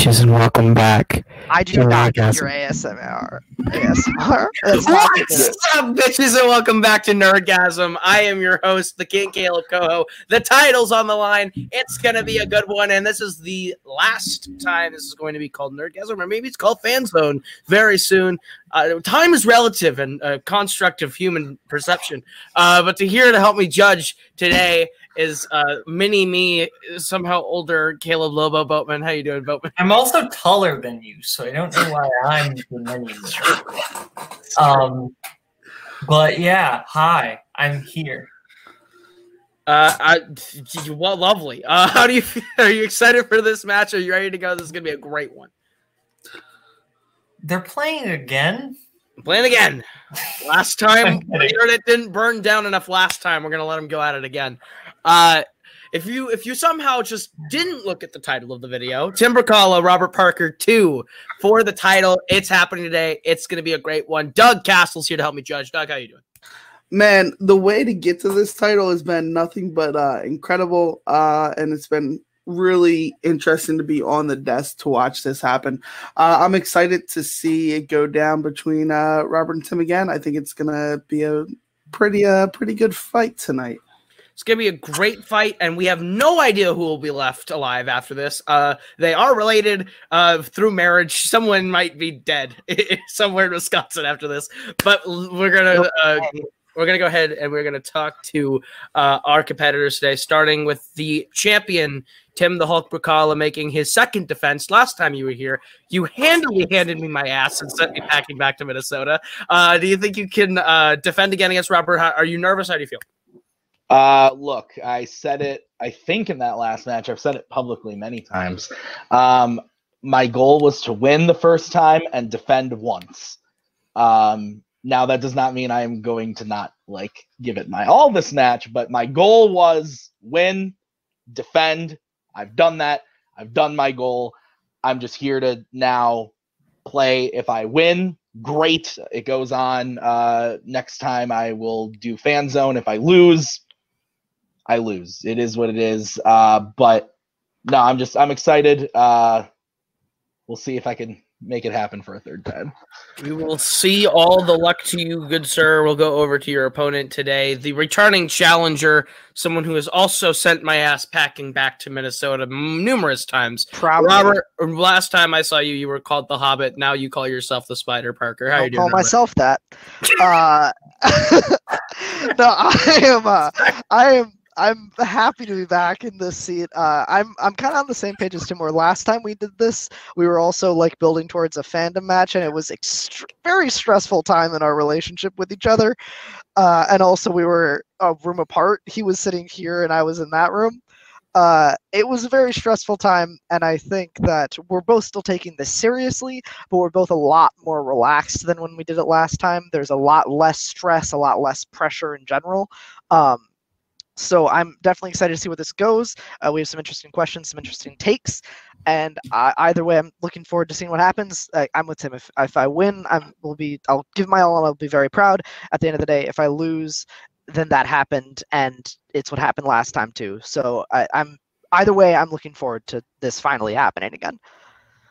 What's up, bitches, and welcome back. I do Your not get orgasm. your ASMR. ASMR. That's not What's up, bitches, and welcome back to Nerdgasm. I am your host, the King Caleb Coho. The title's on the line. It's gonna be a good one, and this is the last time this is going to be called Nerdgasm, or maybe it's called Fan Zone very soon. Uh, time is relative and a construct of human perception. Uh, but to here to help me judge today is uh, mini me, somehow older Caleb Lobo Boatman. How you doing, Boatman? I'm also taller than you, so I don't know why I'm the mini. Um, but yeah, hi, I'm here. Uh, I, well, lovely. Uh, how do you feel? Are you excited for this match? Are you ready to go? This is gonna be a great one. They're playing again. Playing again. Last time, I'm the internet didn't burn down enough. Last time, we're gonna let them go at it again. Uh, if you if you somehow just didn't look at the title of the video, Timber Kala, Robert Parker two for the title. It's happening today. It's gonna be a great one. Doug Castle's here to help me judge. Doug, how you doing? man the way to get to this title has been nothing but uh incredible uh and it's been really interesting to be on the desk to watch this happen uh i'm excited to see it go down between uh robert and tim again i think it's gonna be a pretty uh pretty good fight tonight It's gonna be a great fight, and we have no idea who will be left alive after this. Uh, they are related uh, through marriage. Someone might be dead somewhere in Wisconsin after this, but we're gonna uh, we're gonna go ahead and we're gonna talk to uh, our competitors today, starting with the champion Tim the Hulk Bracala making his second defense. Last time you were here, you handily handed me my ass and sent me packing back to Minnesota. Uh, do you think you can uh, defend again against Robert? Are you nervous? How do you feel? Uh, look, I said it, I think in that last match, I've said it publicly many times. Um, my goal was to win the first time and defend once. Um, now that does not mean I am going to not like give it my all this match, but my goal was win, defend. I've done that. I've done my goal. I'm just here to now play. If I win, great. It goes on. Uh, next time I will do fan zone. If I lose, I lose. It is what it is. Uh, but no, I'm just I'm excited. Uh, we'll see if I can make it happen for a third time. We will see all the luck to you, good sir. We'll go over to your opponent today. The returning challenger, someone who has also sent my ass packing back to Minnesota m- numerous times. Proud Robert, last time I saw you, you were called the Hobbit. Now you call yourself the Spider Parker. How I'll you doing? call Robert? myself that. Uh, no, I am. Uh, I am. I'm happy to be back in this seat. Uh, I'm. I'm kind of on the same page as Tim. Where last time we did this, we were also like building towards a fandom match, and it was extr very stressful time in our relationship with each other. Uh, and also, we were a room apart. He was sitting here, and I was in that room. Uh, it was a very stressful time, and I think that we're both still taking this seriously but we're both a lot more relaxed than when we did it last time. There's a lot less stress, a lot less pressure in general. Um, so I'm definitely excited to see where this goes. Uh, we have some interesting questions, some interesting takes, and uh, either way, I'm looking forward to seeing what happens. Uh, I'm with Tim. If if I win, I'm will be. I'll give my all, and I'll be very proud. At the end of the day, if I lose, then that happened, and it's what happened last time too. So I, I'm either way, I'm looking forward to this finally happening again.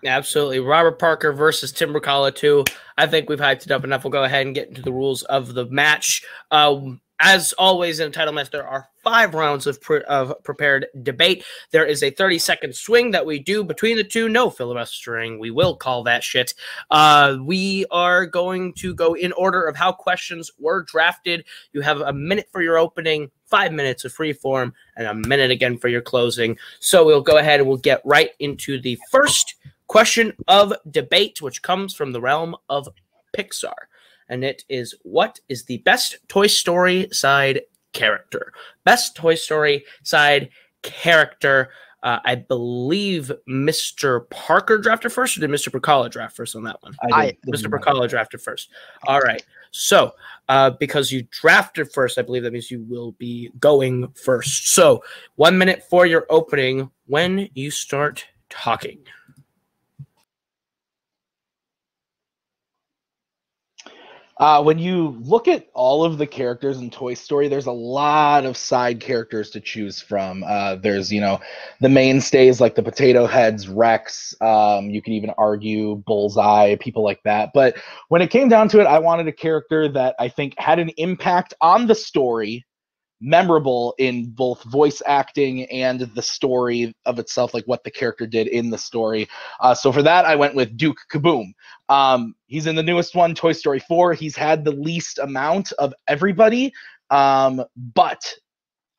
Absolutely. Robert Parker versus Timber Kala 2. I think we've hyped it up enough. We'll go ahead and get into the rules of the match. Um, as always in a title match, there are five rounds of, pre- of prepared debate. There is a 30 second swing that we do between the two. No filibustering. We will call that shit. Uh, we are going to go in order of how questions were drafted. You have a minute for your opening, five minutes of free form, and a minute again for your closing. So we'll go ahead and we'll get right into the first question of debate, which comes from the realm of Pixar. And it is what is the best Toy Story side character? Best Toy Story side character. Uh, I believe Mr. Parker drafted first, or did Mr. Bacala draft first on that one? I- Mr. Bacala drafted first. All right. So, uh, because you drafted first, I believe that means you will be going first. So, one minute for your opening when you start talking. Uh, when you look at all of the characters in Toy Story, there's a lot of side characters to choose from. Uh, there's, you know, the mainstays like the Potato Heads, Rex. Um, you could even argue Bullseye, people like that. But when it came down to it, I wanted a character that I think had an impact on the story memorable in both voice acting and the story of itself, like what the character did in the story. Uh, so for that, I went with Duke Caboom. Um, he's in the newest one, Toy Story 4. He's had the least amount of everybody, um, but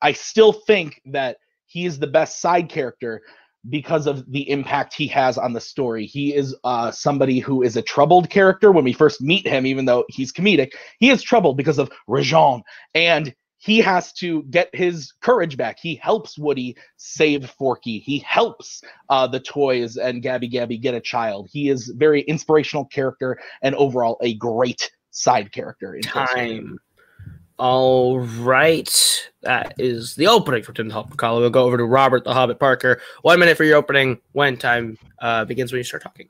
I still think that he is the best side character because of the impact he has on the story. He is uh, somebody who is a troubled character when we first meet him, even though he's comedic. He is troubled because of Rejean, and he has to get his courage back. He helps Woody save Forky. He helps uh, the toys and Gabby Gabby get a child. He is very inspirational character and overall a great side character. In Time. All right. That is the opening for Tim the Hobbit Collar. We'll go over to Robert the Hobbit Parker. One minute for your opening. When time uh, begins when you start talking.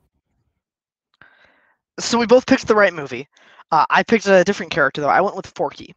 So we both picked the right movie. Uh, I picked a different character though. I went with Forky.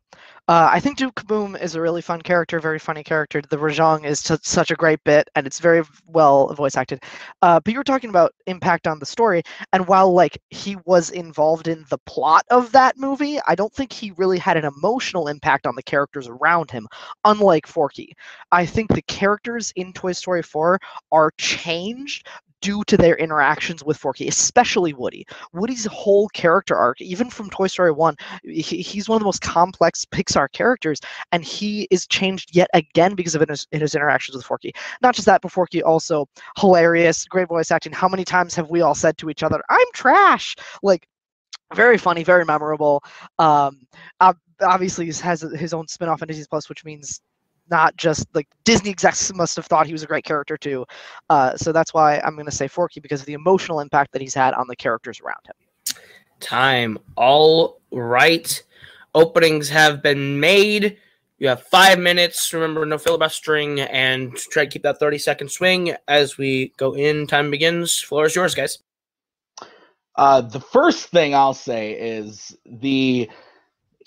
Uh, I think Duke Caboom is a really fun character, very funny character. The Rejean is t- such a great bit, and it's very well voice acted. Uh, but you were talking about impact on the story, and while like he was involved in the plot of that movie, I don't think he really had an emotional impact on the characters around him. Unlike Forky, I think the characters in Toy Story 4 are changed due to their interactions with Forky, especially Woody. Woody's whole character arc, even from Toy Story 1, he, he's one of the most complex Pixar characters, and he is changed yet again because of his, his interactions with Forky. Not just that, but Forky also hilarious, great voice acting. How many times have we all said to each other, I'm trash? Like, very funny, very memorable. Um, obviously, he has his own spin off Disney Plus, which means not just like Disney execs must have thought he was a great character too. Uh, so that's why I'm going to say Forky because of the emotional impact that he's had on the characters around him. Time. All right. Openings have been made. You have five minutes. Remember, no filibustering and try to keep that 30 second swing as we go in. Time begins. Floor is yours, guys. Uh, the first thing I'll say is the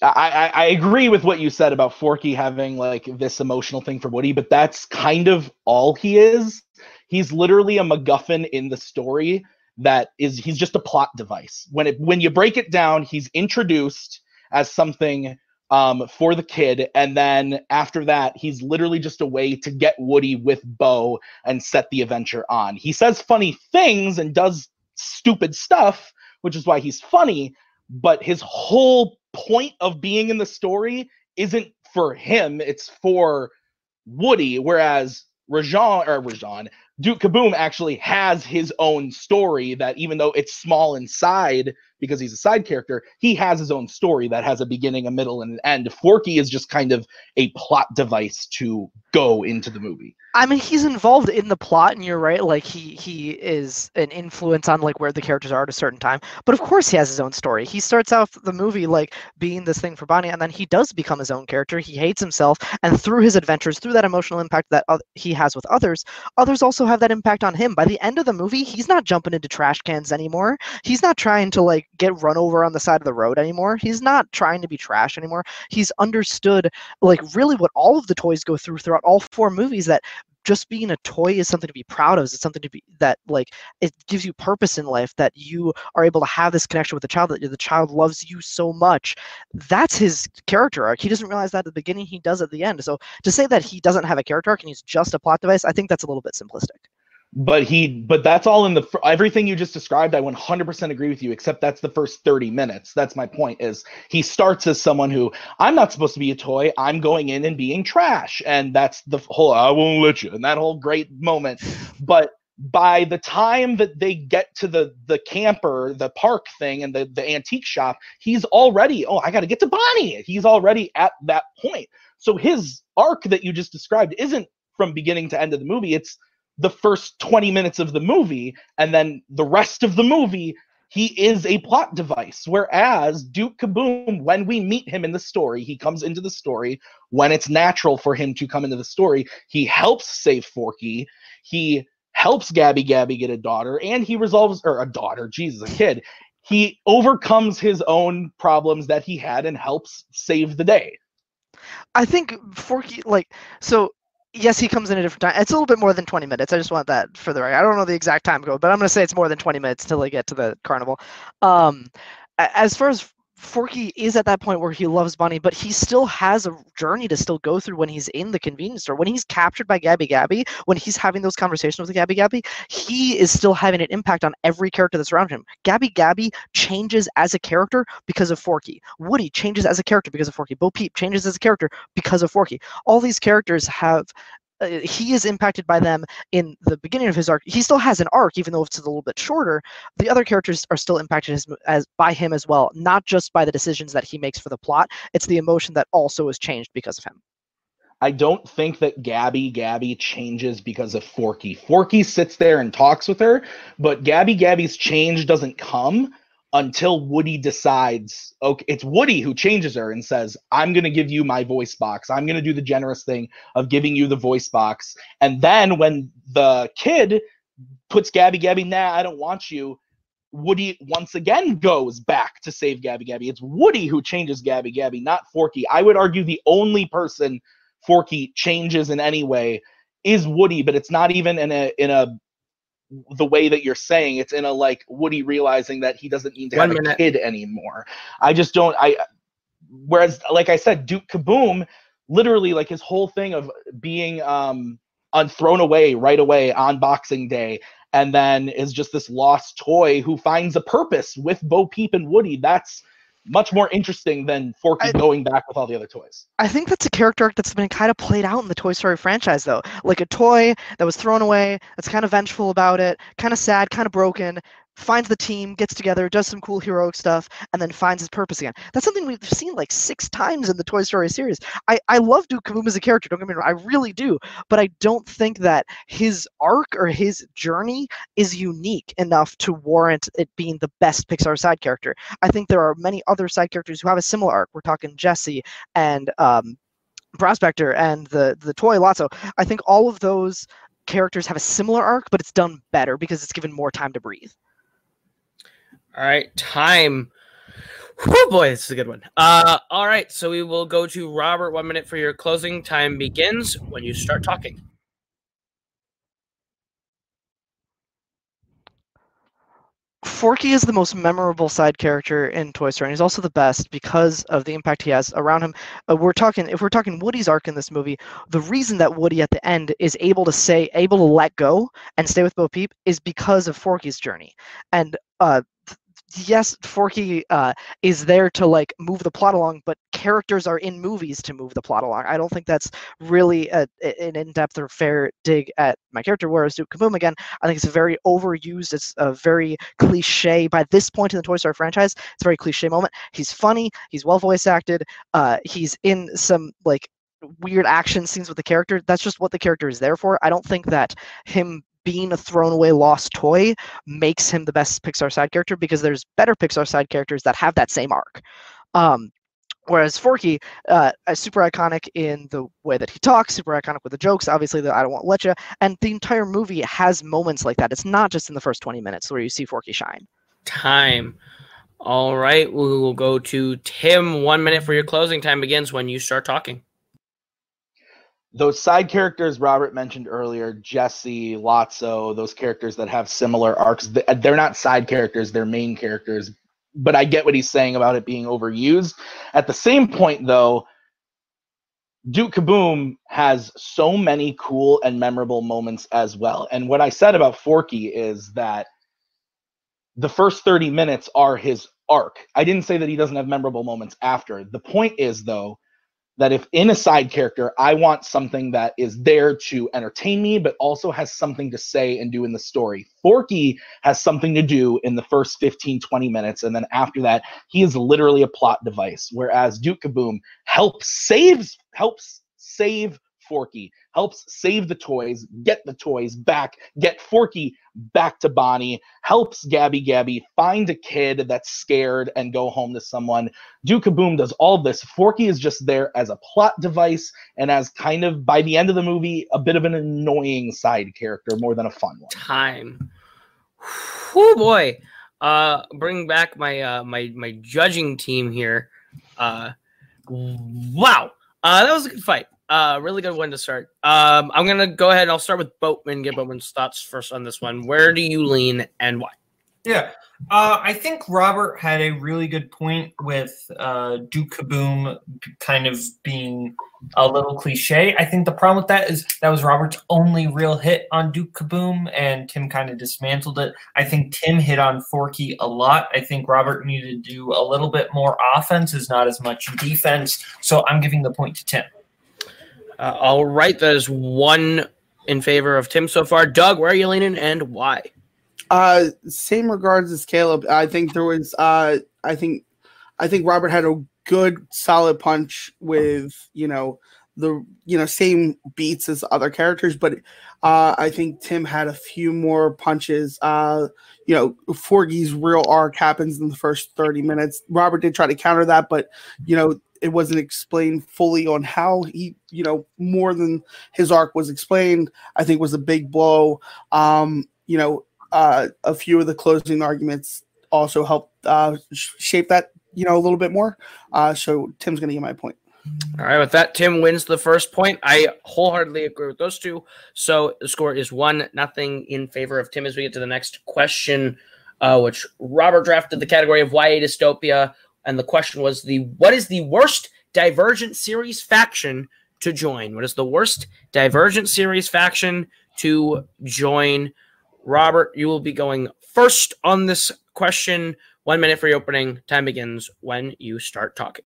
I, I, agree with what you said about Forky having like this emotional thing for Woody, but that's kind of all he is. He's literally a MacGuffin in the story that is he's just a plot device. When it when you break it down, he's introduced as something um, for the kid, and then after that, he's literally just a way to get Woody with Bo and set the adventure on. He says funny things and does stupid stuff, which is why he's funny. But his whole point of being in the story isn't for him, it's for Woody. Whereas Rejean or Rejean, Duke Caboom actually has his own story that even though it's small inside because he's a side character, he has his own story that has a beginning, a middle, and an end. Forky is just kind of a plot device to go into the movie. I mean, he's involved in the plot, and you're right. Like he he is an influence on like where the characters are at a certain time. But of course, he has his own story. He starts out the movie like being this thing for Bonnie, and then he does become his own character. He hates himself, and through his adventures, through that emotional impact that he has with others, others also have that impact on him. By the end of the movie, he's not jumping into trash cans anymore. He's not trying to like get run over on the side of the road anymore. He's not trying to be trash anymore. He's understood like really what all of the toys go through throughout all four movies that just being a toy is something to be proud of. It's something to be that like it gives you purpose in life that you are able to have this connection with the child that the child loves you so much. That's his character arc. He doesn't realize that at the beginning. He does at the end. So to say that he doesn't have a character arc and he's just a plot device, I think that's a little bit simplistic but he but that's all in the everything you just described i 100% agree with you except that's the first 30 minutes. That's my point is he starts as someone who i'm not supposed to be a toy. I'm going in and being trash. And that's the whole i won't let you and that whole great moment. But by the time that they get to the the camper the park thing and the the antique shop he's already oh i got to get to bonnie. He's already at that point. So his arc that you just described isn't from beginning to end of the movie. It's the first 20 minutes of the movie and then the rest of the movie he is a plot device. Whereas duke caboom when we meet him in the story he comes into the story. When it's natural for him to come into the story he helps save forky. He helps gabby gabby get a daughter and he resolves or a daughter jesus a kid. He overcomes his own problems that he had and helps save the day. I think Forky like so yes, he comes in a different time. It's a little bit more than 20 minutes. I just want that for the record. I don't know the exact time code, but I'm going to say it's more than 20 minutes till they get to the carnival. Um, as far as Forky is at that point where he loves Bonnie, but he still has a journey to still go through when he's in the convenience store. When he's captured by Gabby Gabby, when he's having those conversations with Gabby Gabby, he is still having an impact on every character that's around him. Gabby Gabby changes as a character because of Forky. Woody changes as a character because of Forky. Bo Peep changes as a character because of Forky. All these characters have uh, he is impacted by them in the beginning of his arc. He still has an arc, even though it's a little bit shorter. The other characters are still impacted as, as by him as well, not just by the decisions that he makes for the plot. It's the emotion that also is changed because of him. I don't think that Gabby Gabby changes because of Forky. Forky sits there and talks with her, but Gabby Gabby's change doesn't come until Woody decides, okay, it's Woody who changes her and says, I'm going to give you my voice box. I'm going to do the generous thing of giving you the voice box. And then when the kid puts Gabby Gabby, nah, I don't want you, Woody once again goes back to save Gabby Gabby. It's Woody who changes Gabby Gabby, not Forky. I would argue the only person Forky changes in any way is Woody, but it's not even in a in a the way that you're saying it's in a like Woody realizing that he doesn't need to One have minute. a kid anymore. I just don't I whereas like I said Duke Caboom literally like his whole thing of being um un- thrown away right away on Boxing Day and then is just this lost toy who finds a purpose with Bo Peep and Woody. That's much more interesting than Forky I- going back with all the other toys. I think that's a character arc that's been kind of played out in the Toy Story franchise, though. Like a toy that was thrown away, that's kind of vengeful about it, kind of sad, kind of broken, finds the team, gets together, does some cool heroic stuff, and then finds his purpose again. That's something we've seen like six times in the Toy Story series. I, I love Duke Caboom as a character, don't get me wrong, I really do, but I don't think that his arc or his journey is unique enough to warrant it being the best Pixar side character. I think there are many other side characters who have a similar arc. We're talking Jesse and um, Prospector and the the toy Lotso. I think all of those characters have a similar arc, but it's done better because it's given more time to breathe. All right, time. Oh boy, this is a good one. Uh, all right, so we will go to Robert. One minute for your closing. Time begins when you start talking. Forky is the most memorable side character in Toy Story, and he's also the best because of the impact he has around him. Uh, we're talking, if we're talking Woody's arc in this movie, the reason that Woody at the end is able to say, able to let go and stay with Bo Peep is because of Forky's journey. And uh, yes, Forky uh, is there to like move the plot along, but characters are in movies to move the plot along. I don't think that's really a, an in-depth or fair dig at my character. Whereas Duke Caboom again, I think it's very overused. It's a very cliche by this point in the Toy Story franchise. It's a very cliche moment. He's funny. He's well voice acted. Uh, he's in some like weird action scenes with the character. That's just what the character is there for. I don't think that him being a thrown away lost toy makes him the best Pixar side character because there's better Pixar side characters that have that same arc. Um, Whereas Forky, uh, is super iconic in the way that he talks, super iconic with the jokes, obviously the I don't want to let you, and the entire movie has moments like that. It's not just in the first 20 minutes where you see Forky shine. Time. All right, we will go to Tim. One minute for your closing. Time begins when you start talking. Those side characters Robert mentioned earlier, Jesse, Lotso, those characters that have similar arcs, they're not side characters, they're main characters. But I get what he's saying about it being overused. At the same point, though, Duke Caboom has so many cool and memorable moments as well. And what I said about Forky is that the first 30 minutes are his arc. I didn't say that he doesn't have memorable moments after. The point is, though, that if in a side character I want something that is there to entertain me, but also has something to say and do in the story, Forky has something to do in the first 15, 20 minutes. And then after that, he is literally a plot device. Whereas Duke Caboom helps saves, helps save Forky, helps save the toys, get the toys back, get Forky back to Bonnie, helps Gabby Gabby find a kid that's scared and go home to someone. Duke Caboom does all this. Forky is just there as a plot device and as kind of by the end of the movie a bit of an annoying side character more than a fun one. Time. Oh boy. Uh, bring back my uh my my judging team here. Uh, wow. Uh, that was a good fight. Uh, really good one to start. Um, I'm gonna go ahead and I'll start with Boatman. Get Boatman's thoughts first on this one. Where do you lean and why? Yeah. Uh, I think Robert had a really good point with uh, Duke Caboom kind of being a little cliche. I think the problem with that is that was Robert's only real hit on Duke Caboom, and Tim kind of dismantled it. I think Tim hit on Forky a lot. I think Robert needed to do a little bit more offense, is not as much defense. So I'm giving the point to Tim. Uh, all right, that is one in favor of Tim so far. Doug, where are you leaning and why? Uh, same regards as Caleb. I think there was. Uh, I think, I think Robert had a good, solid punch with you know the you know same beats as other characters, but uh, I think Tim had a few more punches. Uh, you know, Forky's real arc happens in the first thirty minutes. Robert did try to counter that, but you know it wasn't explained fully on how he, you know, more than his arc was explained. I think was a big blow. Um, you know, uh, a few of the closing arguments also helped uh, shape that, you know, a little bit more. Uh, so Tim's going to get my point. All right, with that, Tim wins the first point. I wholeheartedly agree with those two. So the score is one nothing in favor of Tim as we get to the next question, uh, which Robert drafted the category of YA dystopia and the question was the what is the worst Divergent series faction to join? What is the worst Divergent series faction to join? Robert, you will be going first on this question. One minute for your opening. Time begins when you start talking.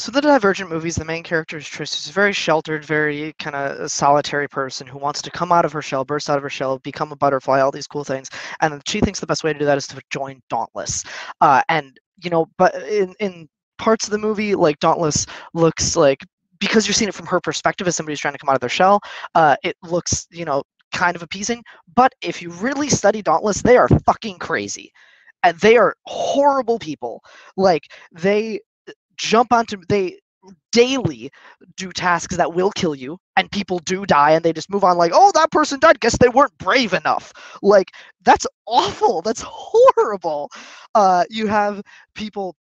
So the Divergent movies, the main character is Tris, who's a very sheltered, very kind of solitary person who wants to come out of her shell, burst out of her shell, become a butterfly, all these cool things. And she thinks the best way to do that is to join Dauntless. Uh, and you know, but in in parts of the movie, like Dauntless looks like because you're seeing it from her perspective as somebody who's trying to come out of their shell, uh, it looks you know kind of appeasing. But if you really study Dauntless, they are fucking crazy and they are horrible people. Like they jump onto they daily do tasks that will kill you and people do die and they just move on like oh that person died. Guess they weren't brave enough. Like that's awful. That's horrible. Uh you have people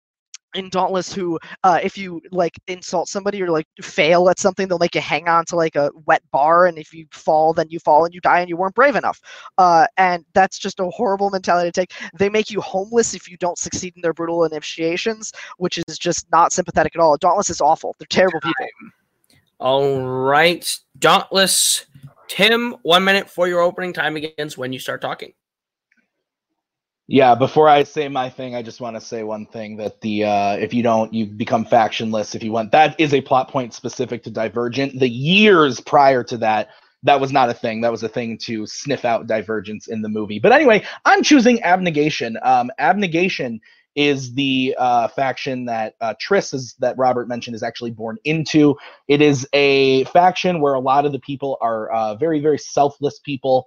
in Dauntless who, uh, if you like insult somebody or like fail at something, they'll make you hang on to like a wet bar, and if you fall, then you fall and you die, and you weren't brave enough. Uh, and that's just a horrible mentality to take. They make you homeless if you don't succeed in their brutal initiations, which is just not sympathetic at all. Dauntless is awful. They're terrible people. All right, Dauntless. Tim, one minute for your opening time begins when you start talking. Yeah, before I say my thing, I just want to say one thing that the uh, if you don't, you become factionless. If you want, that is a plot point specific to Divergent. The years prior to that, that was not a thing. That was a thing to sniff out divergence in the movie. But anyway, I'm choosing Abnegation. Um, Abnegation is the uh, faction that uh, Tris is that Robert mentioned is actually born into. It is a faction where a lot of the people are uh, very, very selfless people,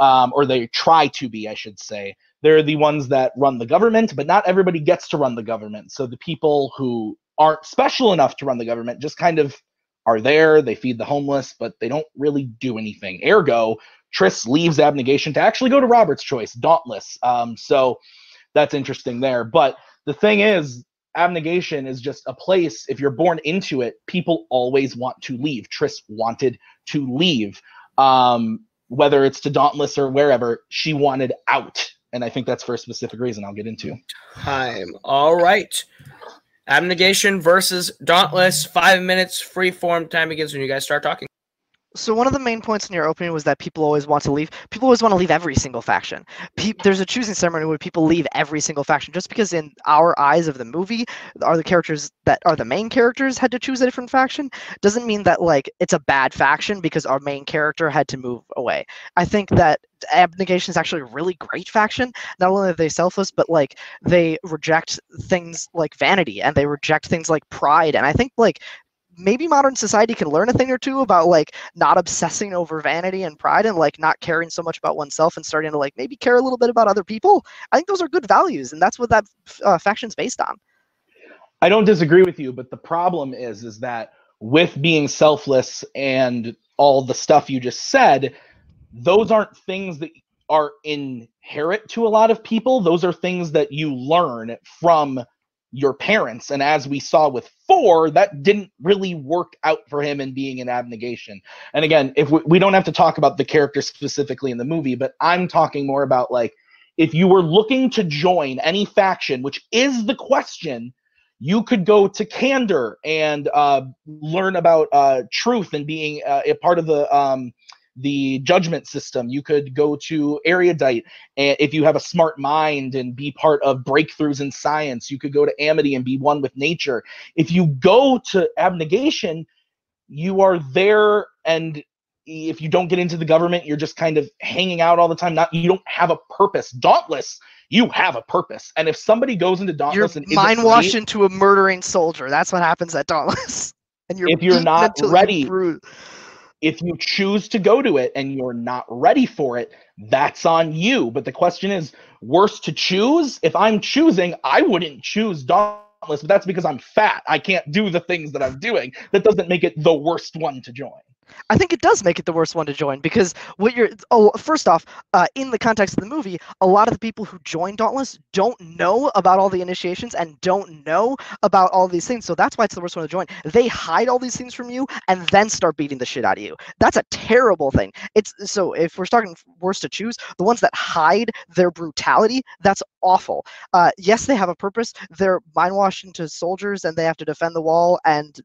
um, or they try to be, I should say. They're the ones that run the government, but not everybody gets to run the government. So the people who aren't special enough to run the government just kind of are there. They feed the homeless, but they don't really do anything. Ergo, Tris leaves abnegation to actually go to Robert's choice, Dauntless. Um, so that's interesting there. But the thing is, abnegation is just a place, if you're born into it, people always want to leave. Tris wanted to leave. Um, whether it's to Dauntless or wherever, she wanted out and I think that's for a specific reason I'll get into. Time. All right. Abnegation versus Dauntless. Five minutes free form. Time begins when you guys start talking. So one of the main points in your opening was that people always want to leave. People always want to leave every single faction. Pe- there's a choosing ceremony where people leave every single faction just because in our eyes of the movie are the characters that are the main characters had to choose a different faction doesn't mean that like it's a bad faction because our main character had to move away. I think that abnegation is actually a really great faction. Not only are they selfless, but like they reject things like vanity and they reject things like pride. And I think like maybe modern society can learn a thing or two about like not obsessing over vanity and pride and like not caring so much about oneself and starting to like maybe care a little bit about other people i think those are good values and that's what that uh, faction's based on i don't disagree with you but the problem is is that with being selfless and all the stuff you just said those aren't things that are inherent to a lot of people. Those are things that you learn from your parents. And as we saw with four, that didn't really work out for him in being an abnegation. And again, if we, we don't have to talk about the character specifically in the movie, but I'm talking more about like if you were looking to join any faction, which is the question, you could go to Candor and uh, learn about uh, truth and being uh, a part of the um, the judgment system. You could go to Erudite and if you have a smart mind and be part of breakthroughs in science. You could go to Amity and be one with nature. If you go to abnegation, you are there and if you don't get into the government, you're just kind of hanging out all the time. Not you don't have a purpose. Dauntless, you have a purpose. And if somebody goes into Dauntless you're and mind washed into a murdering soldier. That's what happens at Dauntless. And you're if you're not ready, bruise. If you choose to go to it and you're not ready for it, that's on you. But the question is, worse to choose? If I'm choosing, I wouldn't choose Dauntless, but that's because I'm fat. I can't do the things that I'm doing. That doesn't make it the worst one to join. I think it does make it the worst one to join because what you're oh first off, uh, in the context of the movie, a lot of the people who join Dauntless don't know about all the initiations and don't know about all these things. So that's why it's the worst one to join. They hide all these things from you and then start beating the shit out of you. That's a terrible thing. It's so if we're starting worst to choose, the ones that hide their brutality, that's awful. Uh, yes, they have a purpose. They're mind washed into soldiers and they have to defend the wall and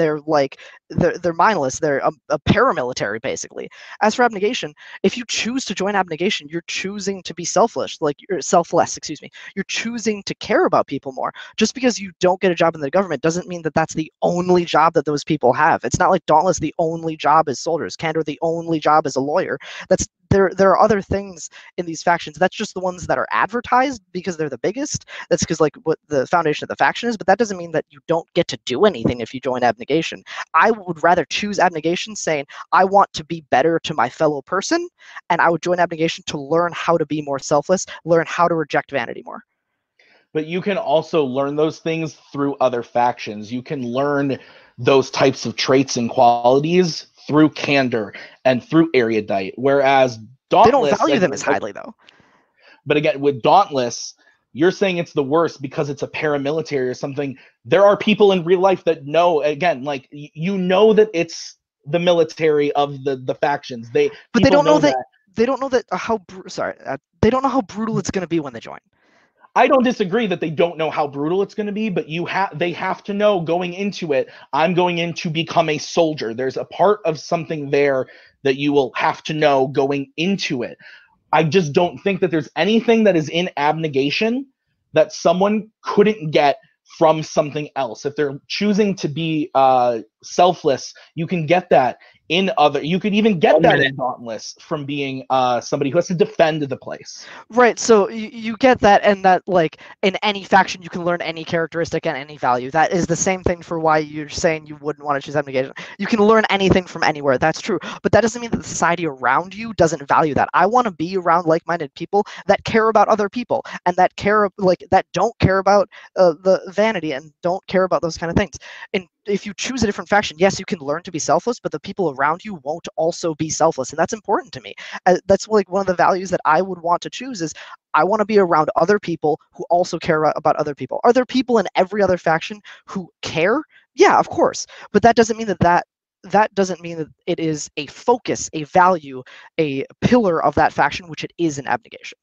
they're like they're, they're mindless they're a, a, paramilitary basically. As for abnegation if you choose to join abnegation you're choosing to be selfless like you're selfless excuse me. You're choosing to care about people more. Just because you don't get a job in the government doesn't mean that that's the only job that those people have. It's not like dauntless the only job is soldiers. Candor the only job is a lawyer. That's there there are other things in these factions. That's just the ones that are advertised because they're the biggest. That's because like what the foundation of the faction is but that doesn't mean that you don't get to do anything if you join abnegation. I would rather choose abnegation saying i want to be better to my fellow person and i would join abnegation to learn how to be more selfless learn how to reject vanity more. But you can also learn those things through other factions. You can learn those types of traits and qualities through candor and through erudite. Whereas dauntless they don't value them as highly though. But again with dauntless you're saying it's the worst because it's a paramilitary or something. There are people in real life that know again like you know that it's the military of the the factions. They But they don't know that- they don't know that uh, how sorry uh, they don't know how brutal it's going to be when they join I don't disagree that they don't know how brutal it's going to be, but you have they have to know going into it. I'm going in to become a soldier. There's a part of something there that you will have to know going into it. I just don't think that there's anything that is in abnegation that someone couldn't get from something else. If they're choosing to be uh, selfless, you can get that in other. You could even get that in Dauntless from being uh, somebody who has to defend the place. Right, so you, you get that, and that like in any faction you can learn any characteristic and any value. That is the same thing for why you're saying you wouldn't want to choose abnegation. You can learn anything from anywhere. That's true, but that doesn't mean that the society around you doesn't value that. I want to be around like-minded people that care about other people and that care like that don't care about uh, the vanity and don't care about those kind of things. And if you choose a different faction, yes, you can learn to be selfless, but the people around you won't also be selfless, and that's important to me uh, that's like one of the values that I would want to choose is I want to be around other people who also care about other people. Are there people in every other faction who care? Yeah, of course. But that doesn't mean that that that doesn't mean that it is a focus, a value, a pillar of that faction, which it is in abnegation.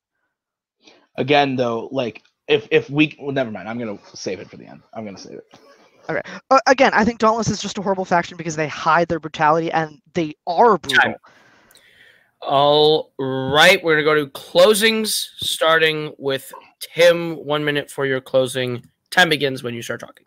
Again, though, like if if we well, never mind. I'm gonna save it for the end. I'm gonna save it. Uh, again, I think Dauntless is just a horrible faction because they hide their brutality and they are brutal. Time. All right, we're gonna go to closings, starting with Tim. One minute for your closing. Time begins when you start talking.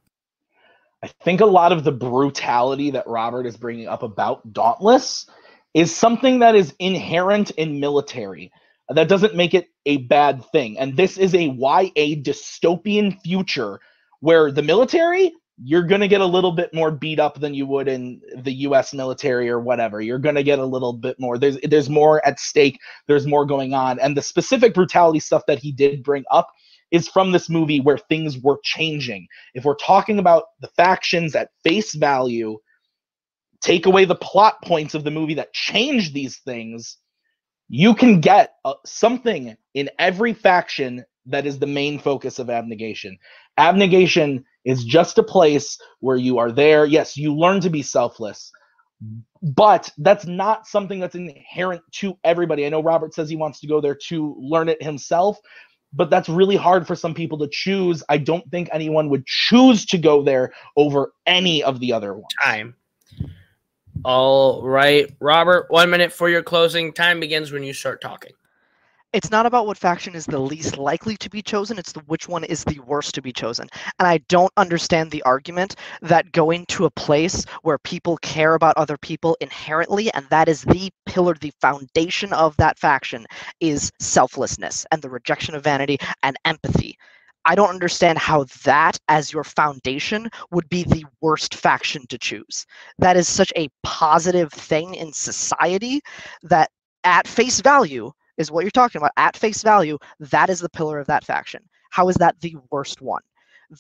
I think a lot of the brutality that Robert is bringing up about Dauntless is something that is inherent in military. That doesn't make it a bad thing. And this is a YA dystopian future where the military, you're going to get a little bit more beat up than you would in the US military or whatever. You're going to get a little bit more. There's there's more at stake. There's more going on. And the specific brutality stuff that he did bring up is from this movie where things were changing. If we're talking about the factions at face value, take away the plot points of the movie that changed these things, you can get uh, something in every faction that is the main focus of abnegation. Abnegation is just a place where you are there. Yes, you learn to be selfless, but that's not something that's inherent to everybody. I know Robert says he wants to go there to learn it himself, but that's really hard for some people to choose. I don't think anyone would choose to go there over any of the other ones. Time. All right, Robert, one minute for your closing. Time begins when you start talking. It's not about what faction is the least likely to be chosen, it's the which one is the worst to be chosen. And I don't understand the argument that going to a place where people care about other people inherently, and that is the pillar, the foundation of that faction, is selflessness and the rejection of vanity and empathy. I don't understand how that, as your foundation, would be the worst faction to choose. That is such a positive thing in society that, at face value, is what you're talking about. At face value, that is the pillar of that faction. How is that the worst one?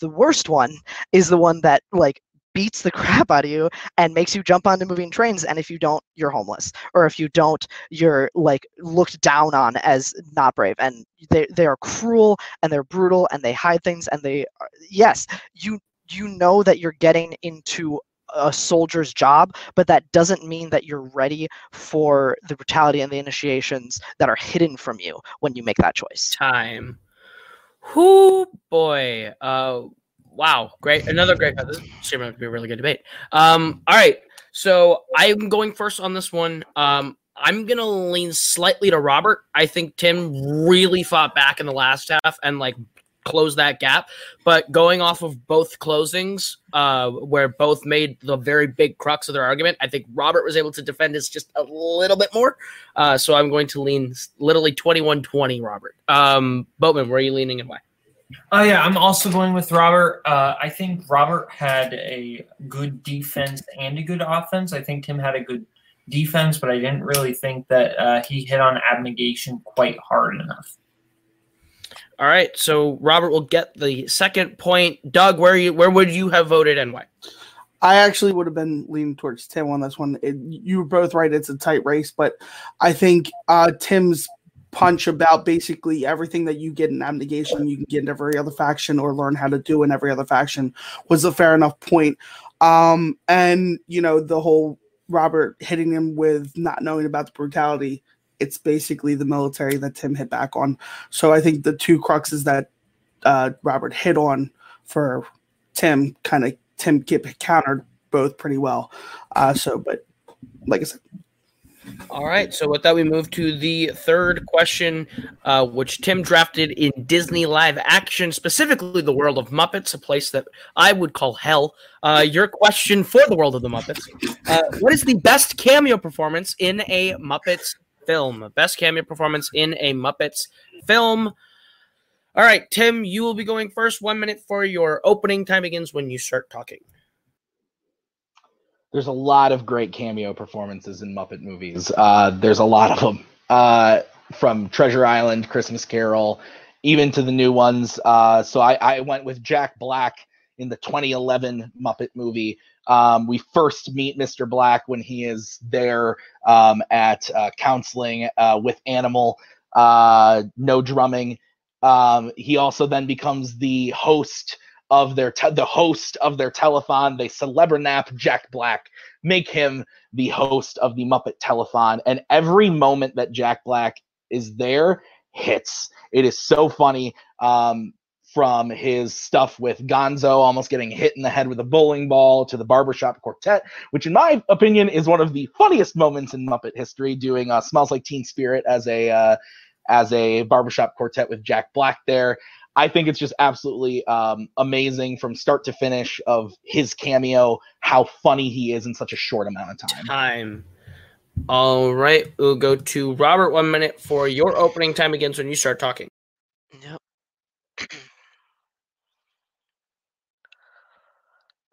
The worst one is the one that, like, beats the crap out of you and makes you jump onto moving trains and if you don't you're homeless or if you don't you're like looked down on as not brave and they they are cruel and they're brutal and they hide things and they yes you you know that you're getting into a soldier's job, but that doesn't mean that you're ready for the brutality and the initiations that are hidden from you when you make that choice. Time. Whoo boy. Uh wow, great. Another great This is be a really good debate. Um, all right. So I'm going first on this one. Um, I'm gonna lean slightly to Robert. I think Tim really fought back in the last half and like close that gap. But going off of both closings, uh, where both made the very big crux of their argument, I think Robert was able to defend his just a little bit more. Uh, so I'm going to lean literally 21 20, Robert. Um, Boatman, where are you leaning and why? Oh yeah, I'm also going with Robert. Uh, I think Robert had a good defense and a good offense. I think Tim had a good defense, but I didn't really think that uh, he hit on abnegation quite hard enough. All right, so Robert will get the second point. Doug, where you where would you have voted and why? I actually would have been leaning towards Tim on this one. It, you were both right; it's a tight race, but I think uh, Tim's punch about basically everything that you get in abnegation, you can get in every other faction or learn how to do in every other faction was a fair enough point. Um, and you know the whole Robert hitting him with not knowing about the brutality it's basically the military that Tim hit back on. So I think the two cruxes that uh, Robert hit on for Tim kind of Tim get countered both pretty well. Uh, so, but like I said. All right. So with that, we move to the third question, uh, which Tim drafted in Disney live action, specifically the world of Muppets, a place that I would call hell. Uh, your question for the world of the Muppets: uh, What is the best cameo performance in a Muppets film. Best cameo performance in a Muppets film. All right, Tim, you will be going first. One minute for your opening. Time begins when you start talking. There's a lot of great cameo performances in Muppet movies. Uh, there's a lot of them. Uh, from Treasure Island, Christmas Carol, even to the new ones. Uh, so I, I went with Jack Black in the 2011 Muppet movie. Um, we first meet Mr. Black when he is there um, at uh, counseling uh, with Animal, uh, no drumming. Um, he also then becomes the host of their te- the host of their telethon. They celebrinap Jack Black, make him the host of the Muppet Telethon, and every moment that Jack Black is there hits. It is so funny. Um, from his stuff with Gonzo almost getting hit in the head with a bowling ball to the barbershop quartet, which in my opinion is one of the funniest moments in Muppet history, doing uh, "Smells Like Teen Spirit" as a uh, as a barbershop quartet with Jack Black there. I think it's just absolutely um, amazing from start to finish of his cameo, how funny he is in such a short amount of time. Time. All right, we'll go to Robert. One minute for your opening time begins when you start talking. Yep.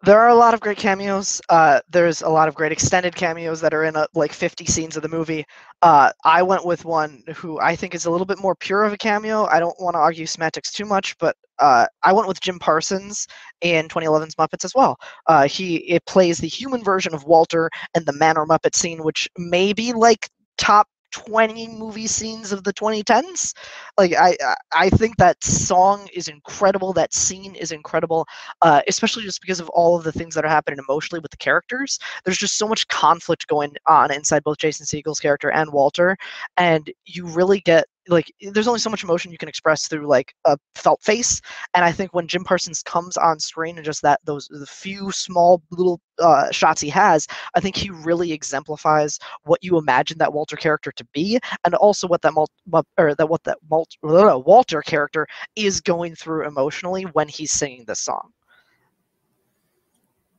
There are a lot of great cameos. Uh, there's a lot of great extended cameos that are in a, like 50 scenes of the movie. Uh, I went with one who I think is a little bit more pure of a cameo. I don't want to argue semantics too much, but uh, I went with Jim Parsons in 2011's Muppets as well. Uh, he it plays the human version of Walter and the Man or Muppet scene, which may be like top 20 movie scenes of the 2010s. Like I I- think that song is incredible. That scene is incredible, uh, especially just because of all of the things that are happening emotionally with the characters. There's just so much conflict going on inside both Jason Segel's character and Walter, and you really get like there's only so much emotion you can express through like a felt face and i think when jim parsons comes on screen and just that those the few small little uh, shots he has i think he really exemplifies what you imagine that walter character to be and also what that Mul- or that what that Mul- walter character is going through emotionally when he's singing this song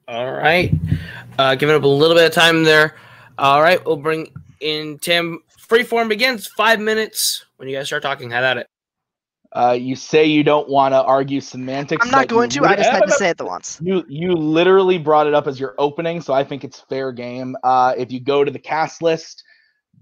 All right. Uh, giving up a little bit of time there. All right. We'll bring in Tim. Freeform begins five minutes when you guys start talking. Have at it. Uh, you say you don't want to argue semantics. i'm not going to i just had to say it the once You you literally brought it up as your opening, so I think it's fair game. Uh, if you go to the cast list,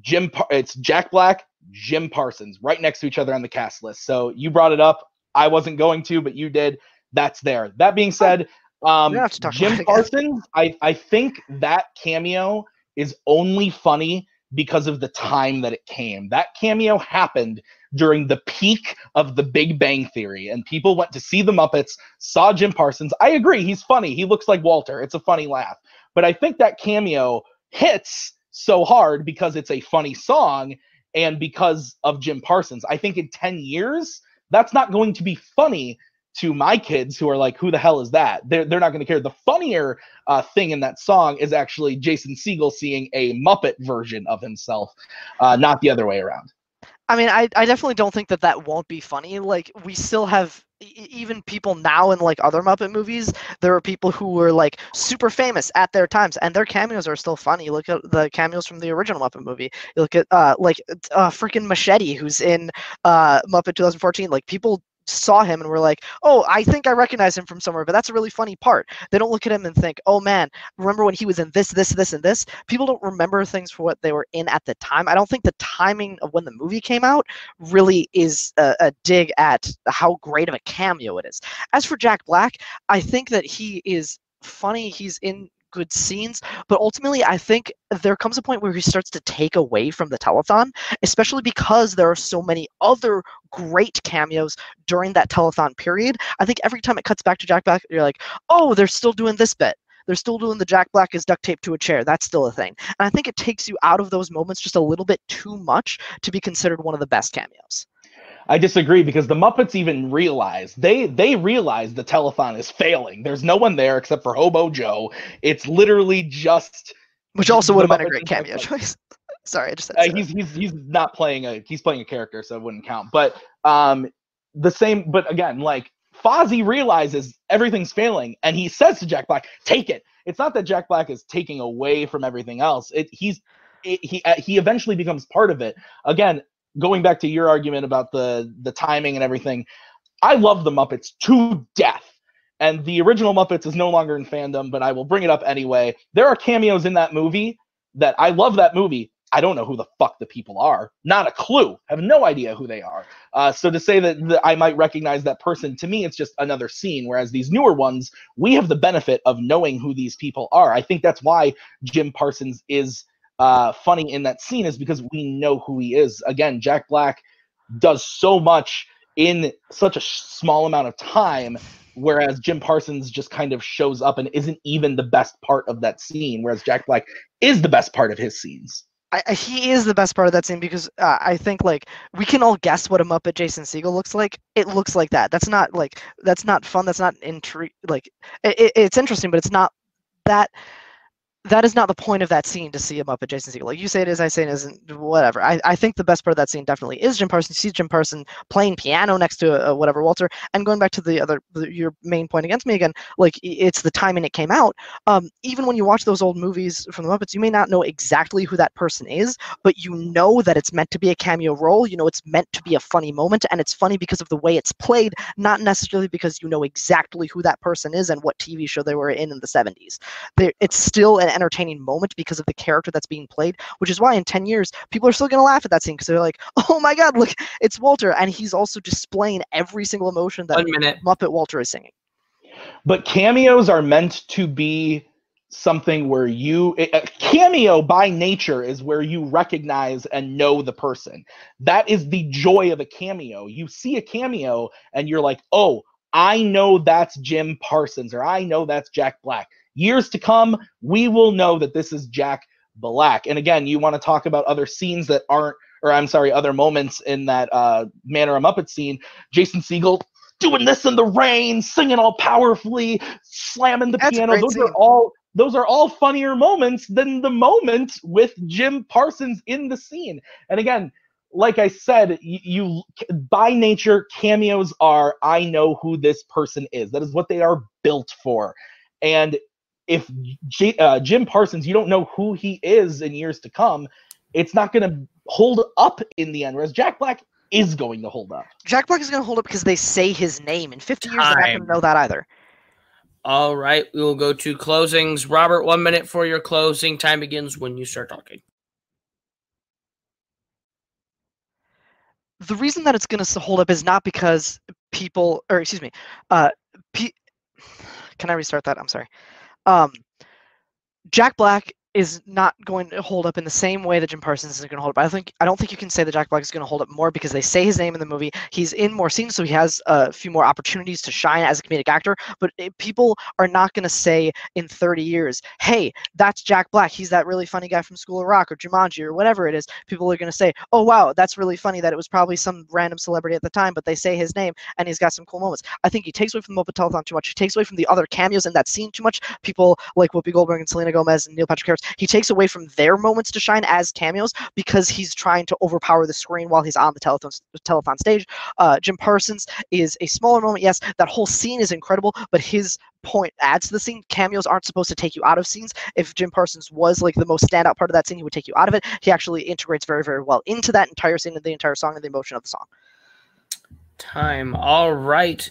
Jim, Par- it's Jack Black, Jim Parsons, right next to each other on the cast list. So you brought it up. I wasn't going to, but you did. That's there. That being said, um, don't have to talk Jim about it again. Parsons, I I think that cameo is only funny because of the time that it came. That cameo happened during the peak of the Big Bang Theory, and people went to see the Muppets, saw Jim Parsons. I agree, he's funny. He looks like Walter. It's a funny laugh. But I think that cameo hits so hard because it's a funny song and because of Jim Parsons. I think in 10 years, that's not going to be funny to my kids who are like, who the hell is that? They're, they're not going to care. The funnier uh, thing in that song is actually Jason Segel seeing a Muppet version of himself, uh, not the other way around. I mean, I, I definitely don't think that that won't be funny. Like, we still have even people now in like other Muppet movies. There are people who were like super famous at their times, and their cameos are still funny. Look at the cameos from the original Muppet movie. You look at uh like uh freaking Machete, who's in uh Muppet 2014. Like people saw him and were like, "Oh, I think I recognize him from somewhere." But that's a really funny part. They don't look at him and think, "Oh man, remember when he was in this, this, this, and this?" People don't remember things for what they were in at the time. I don't think the timing of when the movie came out really is a, a dig at how great of a cameo it is. As for Jack Black, I think that he is funny. He's in good scenes, but ultimately, I think there comes a point where he starts to take away from the telethon, especially because there are so many other great cameos during that telethon period. I think every time it cuts back to Jack Black, you're like, oh, they're still doing this bit. They're still doing the Jack Black is duct taped to a chair. That's still a thing. And I think it takes you out of those moments just a little bit too much to be considered one of the best cameos. I disagree because the Muppets even realize they they realize the telethon is failing. There's no one there except for Hobo Joe. It's literally just Which also would have been a great cameo choice. Sorry, I just said uh, he's he's he's not playing a he's playing a character, so it wouldn't count. But um, the same. But again, like Fozzie realizes everything's failing, and he says to Jack Black, "Take it." It's not that Jack Black is taking away from everything else. It he's it, he uh, he eventually becomes part of it. Again, going back to your argument about the the timing and everything, I love the Muppets to death. And the original Muppets is no longer in fandom, but I will bring it up anyway. There are cameos in that movie that I love that movie. I don't know who the fuck the people are. Not a clue. Have no idea who they are. Uh, so to say that, that I might recognize that person, to me, it's just another scene. Whereas these newer ones, we have the benefit of knowing who these people are. I think that's why Jim Parsons is uh, funny in that scene, is because we know who he is. Again, Jack Black does so much in such a small amount of time whereas Jim Parsons just kind of shows up and isn't even the best part of that scene whereas Jack Black is the best part of his scenes. I, he is the best part of that scene because uh, I think like we can all guess what a Muppet Jason Segel looks like. It looks like that. That's not like that's not fun. That's not intrigue. like it- it's interesting, but it's not that. That is not the point of that scene to see a Muppet Jason Segel. Like you say it is, I say it isn't. Whatever. I, I think the best part of that scene definitely is Jim Parsons. You see Jim Parsons playing piano next to uh, whatever Walter. And going back to the other the, your main point against me again, like it's the timing it came out. Um, even when you watch those old movies from the Muppets, you may not know exactly who that person is, but you know that it's meant to be a cameo role. You know it's meant to be a funny moment, and it's funny because of the way it's played, not necessarily because you know exactly who that person is and what TV show they were in in the 70s. There- It's still an entertaining moment because of the character that's being played, which is why in 10 years, people are still going to laugh at that scene because they're like, oh my God, look, it's Walter. And he's also displaying every single emotion that One minute. Muppet Walter is singing. But cameos are meant to be something where you a cameo by nature is where you recognize and know the person. That is the joy of a cameo. You see a cameo and you're like, "Oh, I know that's Jim Parsons or I know that's Jack Black." Years to come, we will know that this is Jack Black. And again, you want to talk about other scenes that aren't or I'm sorry, other moments in that uh Man or of Muppet scene. Jason Segel doing this in the rain, singing all powerfully, slamming the That's piano. Those scene. are all those are all funnier moments than the moment with Jim Parsons in the scene. And again, like I said, you, you by nature cameos are I know who this person is. That is what they are built for. And if J, uh, Jim Parsons, you don't know who he is in years to come, it's not going to hold up in the end. Whereas Jack Black is going to hold up. Jack Black is going to hold up because they say his name. In 50 years, they're not going to know that either. All right, we will go to closings. Robert, one minute for your closing. Time begins when you start talking. The reason that it's going to hold up is not because people, or excuse me, uh, pe- can I restart that? I'm sorry. Um, Jack Black is not going to hold up in the same way that Jim Parsons is going to hold up. I think I don't think you can say that Jack Black is going to hold up more because they say his name in the movie. He's in more scenes, so he has a few more opportunities to shine as a comedic actor. But it, people are not going to say in 30 years, "Hey, that's Jack Black. He's that really funny guy from School of Rock or Jumanji or whatever it is." People are going to say, "Oh wow, that's really funny that it was probably some random celebrity at the time, but they say his name and he's got some cool moments." I think he takes away from the Muppet Telethon too much. He takes away from the other cameos in that scene too much. People like Whoopi Goldberg and Selena Gomez and Neil Patrick Harris. He takes away from their moments to shine as cameos because he's trying to overpower the screen while he's on the telethon telethon stage. Uh, Jim Parsons is a smaller moment. Yes, that whole scene is incredible, but his point adds to the scene. Cameos aren't supposed to take you out of scenes. If Jim Parsons was like the most standout part of that scene, he would take you out of it. He actually integrates very, very well into that entire scene and the entire song and the emotion of the song. Time. All right.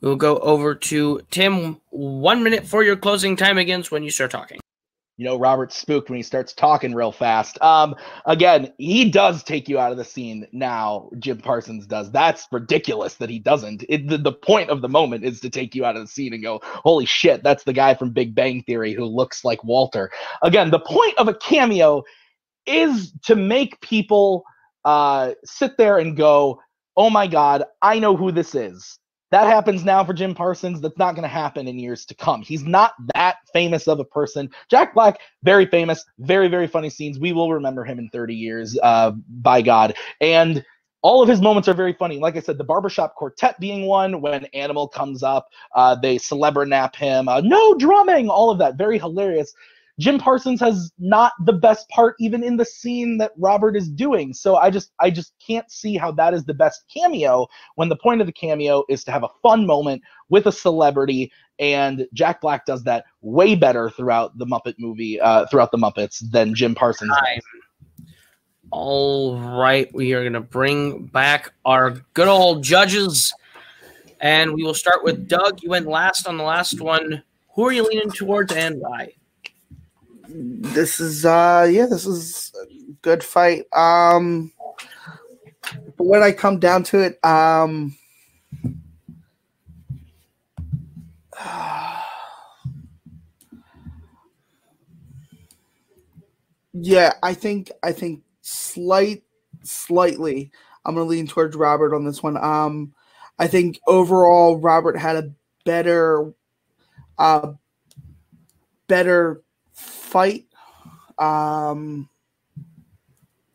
We'll go over to Tim. One minute for your closing. Time begins when you start talking. You know, Robert's spooked when he starts talking real fast. Um, again, he does take you out of the scene now. Jim Parsons does. That's ridiculous that he doesn't. It, the, the point of the moment is to take you out of the scene and go, "Holy shit, that's the guy from Big Bang Theory who looks like Walter." Again, the point of a cameo is to make people uh, sit there and go, "Oh my god, I know who this is." That happens now for Jim Parsons. That's not going to happen in years to come. He's not that famous of a person. Jack Black, very famous, very, very funny scenes. We will remember him in 30 years, uh, by God. And all of his moments are very funny. Like I said, the barbershop quartet being one, when Animal comes up, uh, they celebrinap him. Uh, no drumming, all of that. Very hilarious. Jim Parsons has not the best part even in the scene that Robert is doing. So I just I just can't see how that is the best cameo when the point of the cameo is to have a fun moment with a celebrity and Jack Black does that way better throughout the Muppet movie uh, throughout the Muppets than Jim Parsons. Time. All right, we are going to bring back our good old judges, and we will start with Doug. You went last on the last one. Who are you leaning towards, and why? This is uh yeah, this is a good fight. Um but when I come down to it, um Yeah, I think I think slight slightly I'm gonna lean towards Robert on this one. Um I think overall Robert had a better uh better fight. Um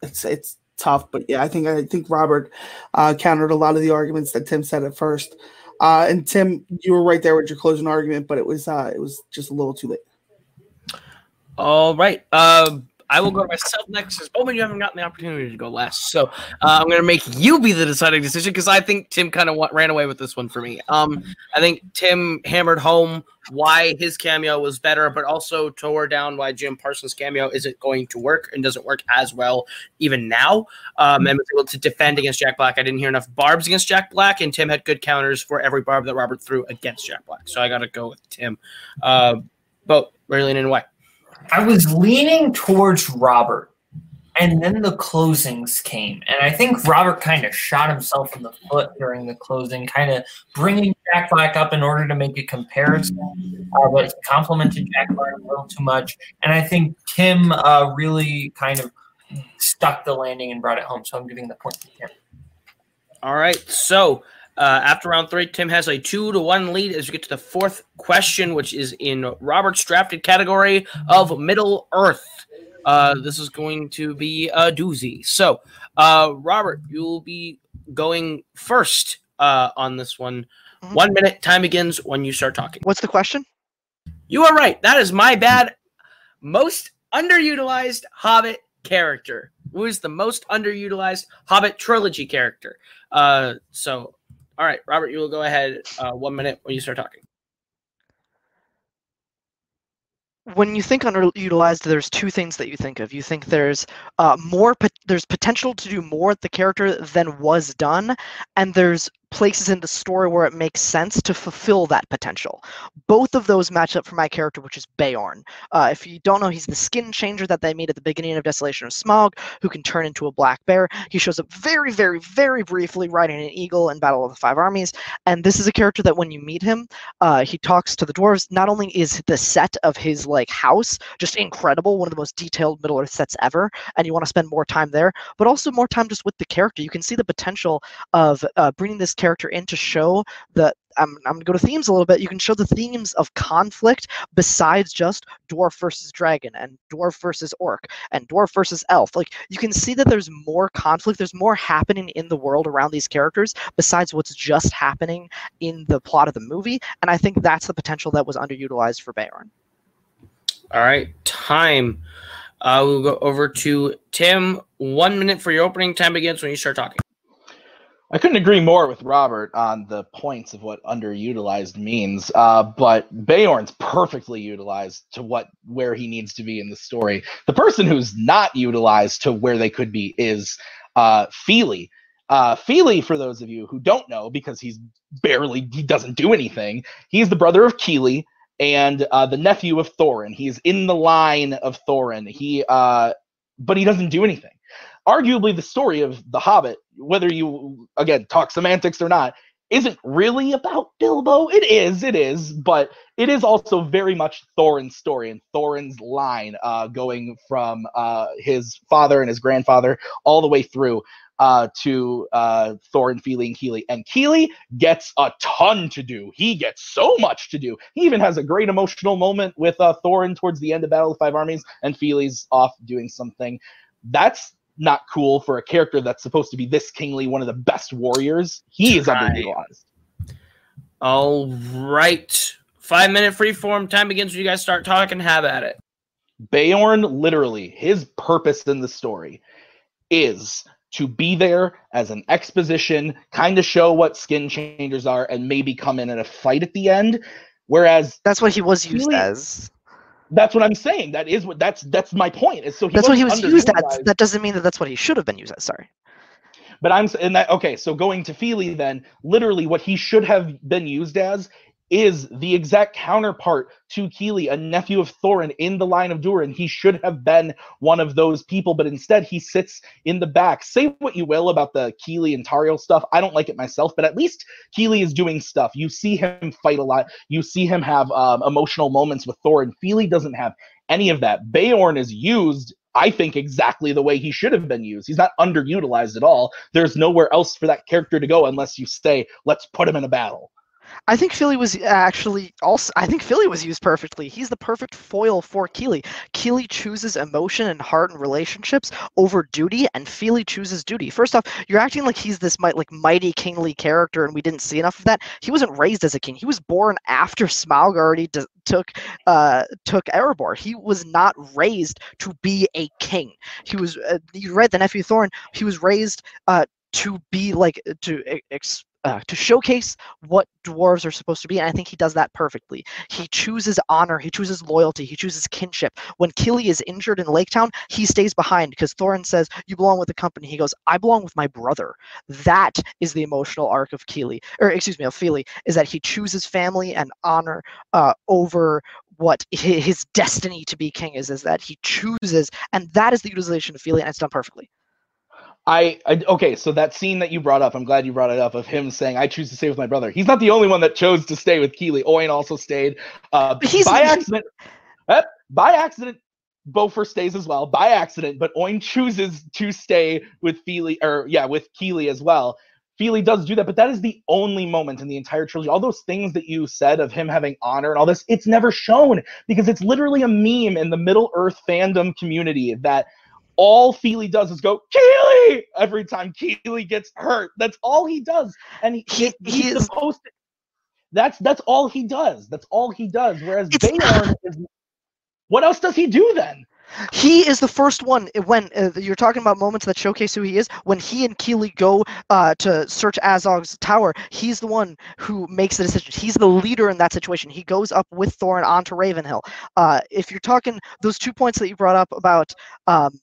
it's it's tough, but yeah, I think I think Robert uh countered a lot of the arguments that Tim said at first. Uh and Tim, you were right there with your closing argument, but it was uh it was just a little too late. All right. Um, I will go myself next. Because Bowman, you haven't gotten the opportunity to go last, so uh, I'm going to make you be the deciding decision because I think Tim kind of ran away with this one for me. Um, I think Tim hammered home why his cameo was better, but also tore down why Jim Parsons' cameo isn't going to work and doesn't work as well even now. Um, and was able to defend against Jack Black. I didn't hear enough barbs against Jack Black, and Tim had good counters for every barb that Robert threw against Jack Black. So I got to go with Tim. Uh, but really, in why? I was leaning towards Robert. and then the closings came. And I think Robert kind of shot himself in the foot during the closing, kind of bringing Jack Black up in order to make a comparison. Uh, but he complimented Jack Black a little too much. And I think Tim uh, really kind of stuck the landing and brought it home. So I'm giving the point to Tim. All right. So uh, after round three, Tim has a two to one lead as we get to the fourth question, which is in Robert's drafted category of Middle Earth. Uh, this is going to be a doozy. So, uh, Robert, you'll be going first uh, on this one. Mhm. One minute. Time begins when you start talking. What's the question? You are right. That is my bad. Most underutilized Hobbit character. Who is the most underutilized Hobbit trilogy character? Uh, so, all right, Robert, you will go ahead. Uh, one minute when you start talking. when you think underutilized, there's two things that you think of. You think there's uh, more, there's potential to do more at the character than was done, and there's places in the story where it makes sense to fulfill that potential. Both of those match up for my character, which is Beorn. Uh, if you don't know, he's the skin changer that they meet at the beginning of Desolation of Smaug, who can turn into a black bear. He shows up very, very, very briefly riding an eagle in Battle of the Five Armies, and this is a character that when you meet him, uh, he talks to the dwarves. Not only is the set of his like house just incredible, one of the most detailed Middle Earth sets ever, and you want to spend more time there, but also more time just with the character. You can see the potential of uh, bringing this character in to show the. I'm, I'm going to go to themes a little bit. You can show the themes of conflict besides just dwarf versus dragon and dwarf versus orc and dwarf versus elf. Like you can see that there's more conflict, there's more happening in the world around these characters besides what's just happening in the plot of the movie. And I think that's the potential that was underutilized for Beorn. All right, time. Uh, we'll go over to Tim. One minute for your opening. Time begins when you start talking. I couldn't agree more with Robert on the points of what underutilized means. Uh, but Beorn's perfectly utilized to what where he needs to be in the story. The person who's not utilized to where they could be is uh, Fili. Uh, Fili, for those of you who don't know, because he's barely he doesn't do anything. He's the brother of Kili and uh, the nephew of Thorin. He's in the line of Thorin. He, uh, but he doesn't do anything arguably the story of the hobbit whether you again talk semantics or not isn't really about bilbo it is it is but it is also very much thorin's story and thorin's line uh, going from uh, his father and his grandfather all the way through uh, to uh, Thorin, Fili, and Kili. And Kili gets a ton to do. He gets so much to do. He even has a great emotional moment with uh, Thorin towards the end of Battle of Five Armies, and Fili's off doing something. That's not cool for a character that's supposed to be this kingly, one of the best warriors. He is Right. underutilized. All right. Five minute free form. Time begins when you guys start talking. Have at it. Beorn, literally, his purpose in the story is to be there as an exposition, kind of show what skin changers are, and maybe come in at a fight at the end. Whereas That's what he was used Really? as. That's what I'm saying. That is what that's that's my point. Is so he That's what he was used as. That doesn't mean that that's what he should have been used as. Sorry. But I'm in that okay. So going to Fili, then literally what he should have been used as is the exact counterpart to Kili, a nephew of Thorin in the line of Durin. He should have been one of those people, but instead he sits in the back. Say what you will about the Kili and Tauriel stuff. I don't like it myself, but at least Kili is doing stuff. You see him fight a lot. You see him have um, emotional moments with Thorin. Fili doesn't have any of that. Beorn is used. I think exactly the way he should have been used. He's not underutilized at all. There's nowhere else for that character to go unless you say, let's put him in a battle. I think Fili was actually also. I think Fili was used perfectly. He's the perfect foil for Kili. Kili chooses emotion and heart and relationships over duty, and Fili chooses duty. First off, you're acting like he's this might like mighty kingly character, and we didn't see enough of that. He wasn't raised as a king. He was born after Smaug already d- took uh, took Erebor. He was not raised to be a king. He was. Uh, you read the nephew Thorin. He was raised uh, to be like to ex- uh, to showcase what dwarves are supposed to be, and I think he does that perfectly. He chooses honor, he chooses loyalty, he chooses kinship. When Kili is injured in Lake Town, he stays behind because Thorin says, "You belong with the company." He goes, "I belong with my brother." That is the emotional arc of Kili, or excuse me, of Fili, is that he chooses family and honor uh, over what his destiny to be king is, is that he chooses, and that is the utilization of Fili, and it's done perfectly. I, I okay, so that scene that you brought up, I'm glad you brought it up of him saying, "I choose to stay with my brother." He's not the only one that chose to stay with Kili. Oin also stayed uh, he's- by accident. eh, by accident, Bofur stays as well by accident, but Oin chooses to stay with Fili or yeah, with Kili as well. Fili does do that, but that is the only moment in the entire trilogy. All those things that you said of him having honor and all this, it's never shown because it's literally a meme in the Middle Earth fandom community that all Fili does is go Kili every time Kili gets hurt. That's all he does, and he, He- he's he is- supposed to. That's that's all he does. That's all he does. Whereas Beorn is. What else does he do then? He is the first one uh, when uh, you're talking about moments that showcase who he is. When he and Kili go uh, to search Azog's tower, he's the one who makes the decision. He's the leader in that situation. He goes up with Thorin onto Ravenhill. Uh, if you're talking those two points that you brought up about um,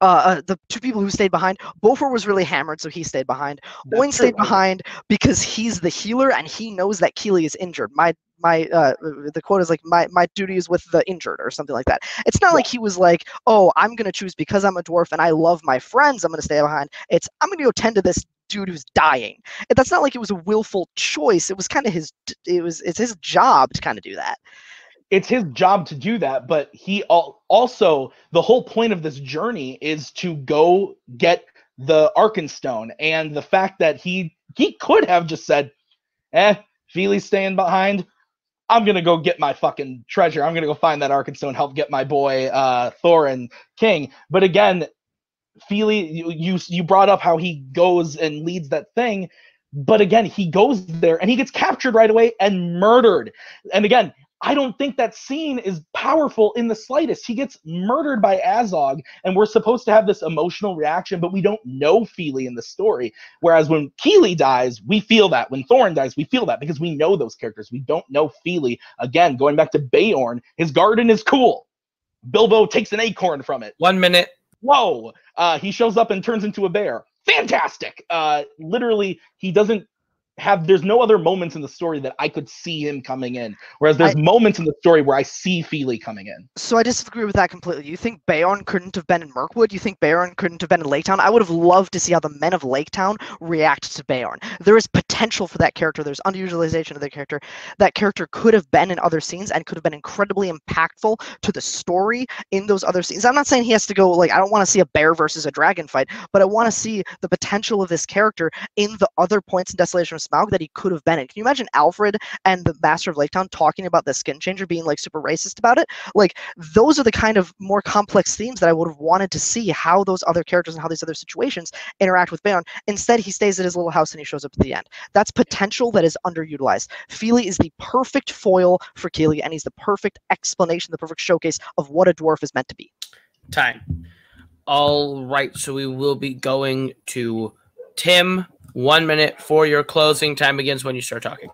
uh, uh, the two people who stayed behind, Bofur was really hammered, so he stayed behind. That's Oin stayed true. behind because he's the healer and he knows that Kili is injured. My my uh, the quote is like my my duty is with the injured or something like that. It's not like he was like, oh, I'm gonna choose because I'm a dwarf and I love my friends. I'm gonna stay behind. It's I'm gonna go tend to this dude who's dying. And That's not like it was a willful choice. It was kind of his. It was it's his job to kind of do that. It's his job to do that but he al- also the whole point of this journey is to go get the arkenstone and the fact that he he could have just said eh Fili's staying behind. I'm gonna go get my fucking treasure. I'm gonna go find that arkenstone help get my boy uh thorin king. But again Fili, you, you you brought up how he goes and leads that thing but again he goes there and he gets captured right away and murdered. And again I don't think that scene is powerful in the slightest. He gets murdered by Azog, and we're supposed to have this emotional reaction, but we don't know Fili in the story. Whereas when Kili dies, we feel that. When Thorin dies, we feel that because we know those characters. We don't know Fili. Again, going back to Beorn, his garden is cool. Bilbo takes an acorn from it. One minute. Whoa! Uh, he shows up and turns into a bear. Fantastic! Uh, literally, he doesn't have. There's no other moments in the story that I could see him coming in. Whereas there's moments in the story where I see Fili coming in. So I disagree with that completely. You think Beorn couldn't have been in Mirkwood? You think Beorn couldn't have been in Laketown? I would have loved to see how the men of Laketown react to Beorn. There is potential for that character. There's underutilization of the character. That character could have been in other scenes and could have been incredibly impactful to the story in those other scenes. I'm not saying he has to go like I don't want to see a bear versus a dragon fight, but I want to see the potential of this character in the other points in Desolation of Smaug that he could have been in. Can you imagine Alfrid and the Master of Laketown talking about the skin changer being like super racist about it? Like those are the kind of more complex themes that I would have wanted to see how those other characters and how these other situations interact with Beorn. Instead, he stays at his little house and he shows up at the end. That's potential that is underutilized. Fili is the perfect foil for Kili, and he's the perfect explanation, the perfect showcase of what a dwarf is meant to be. Time. All right. So we will be going to Tim. One minute for your closing. Time begins when you start talking.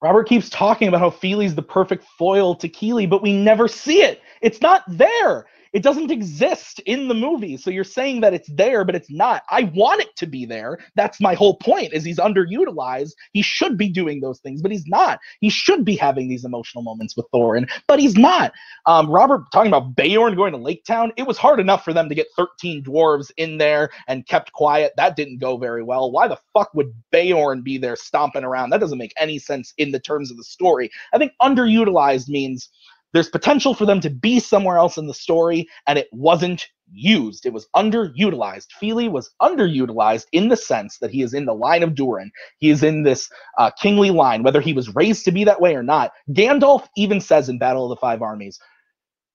Robert keeps talking about how Fili's the perfect foil to Kili, but we never see it. It's not there. It doesn't exist in the movie. So you're saying that it's there, but it's not. I want it to be there. That's my whole point. Is he's underutilized. He should be doing those things, but he's not. He should be having these emotional moments with Thorin, but he's not. Um, Robert talking about Beorn going to Lake Town. It was hard enough for them to get 13 dwarves in there and kept quiet. That didn't go very well. Why the fuck would Beorn be there stomping around? That doesn't make any sense in the terms of the story. I think underutilized means there's potential for them to be somewhere else in the story, and it wasn't used. It was underutilized. Fili was underutilized in the sense that he is in the line of Durin. He is in this uh, kingly line, whether he was raised to be that way or not. Gandalf even says in Battle of the Five Armies,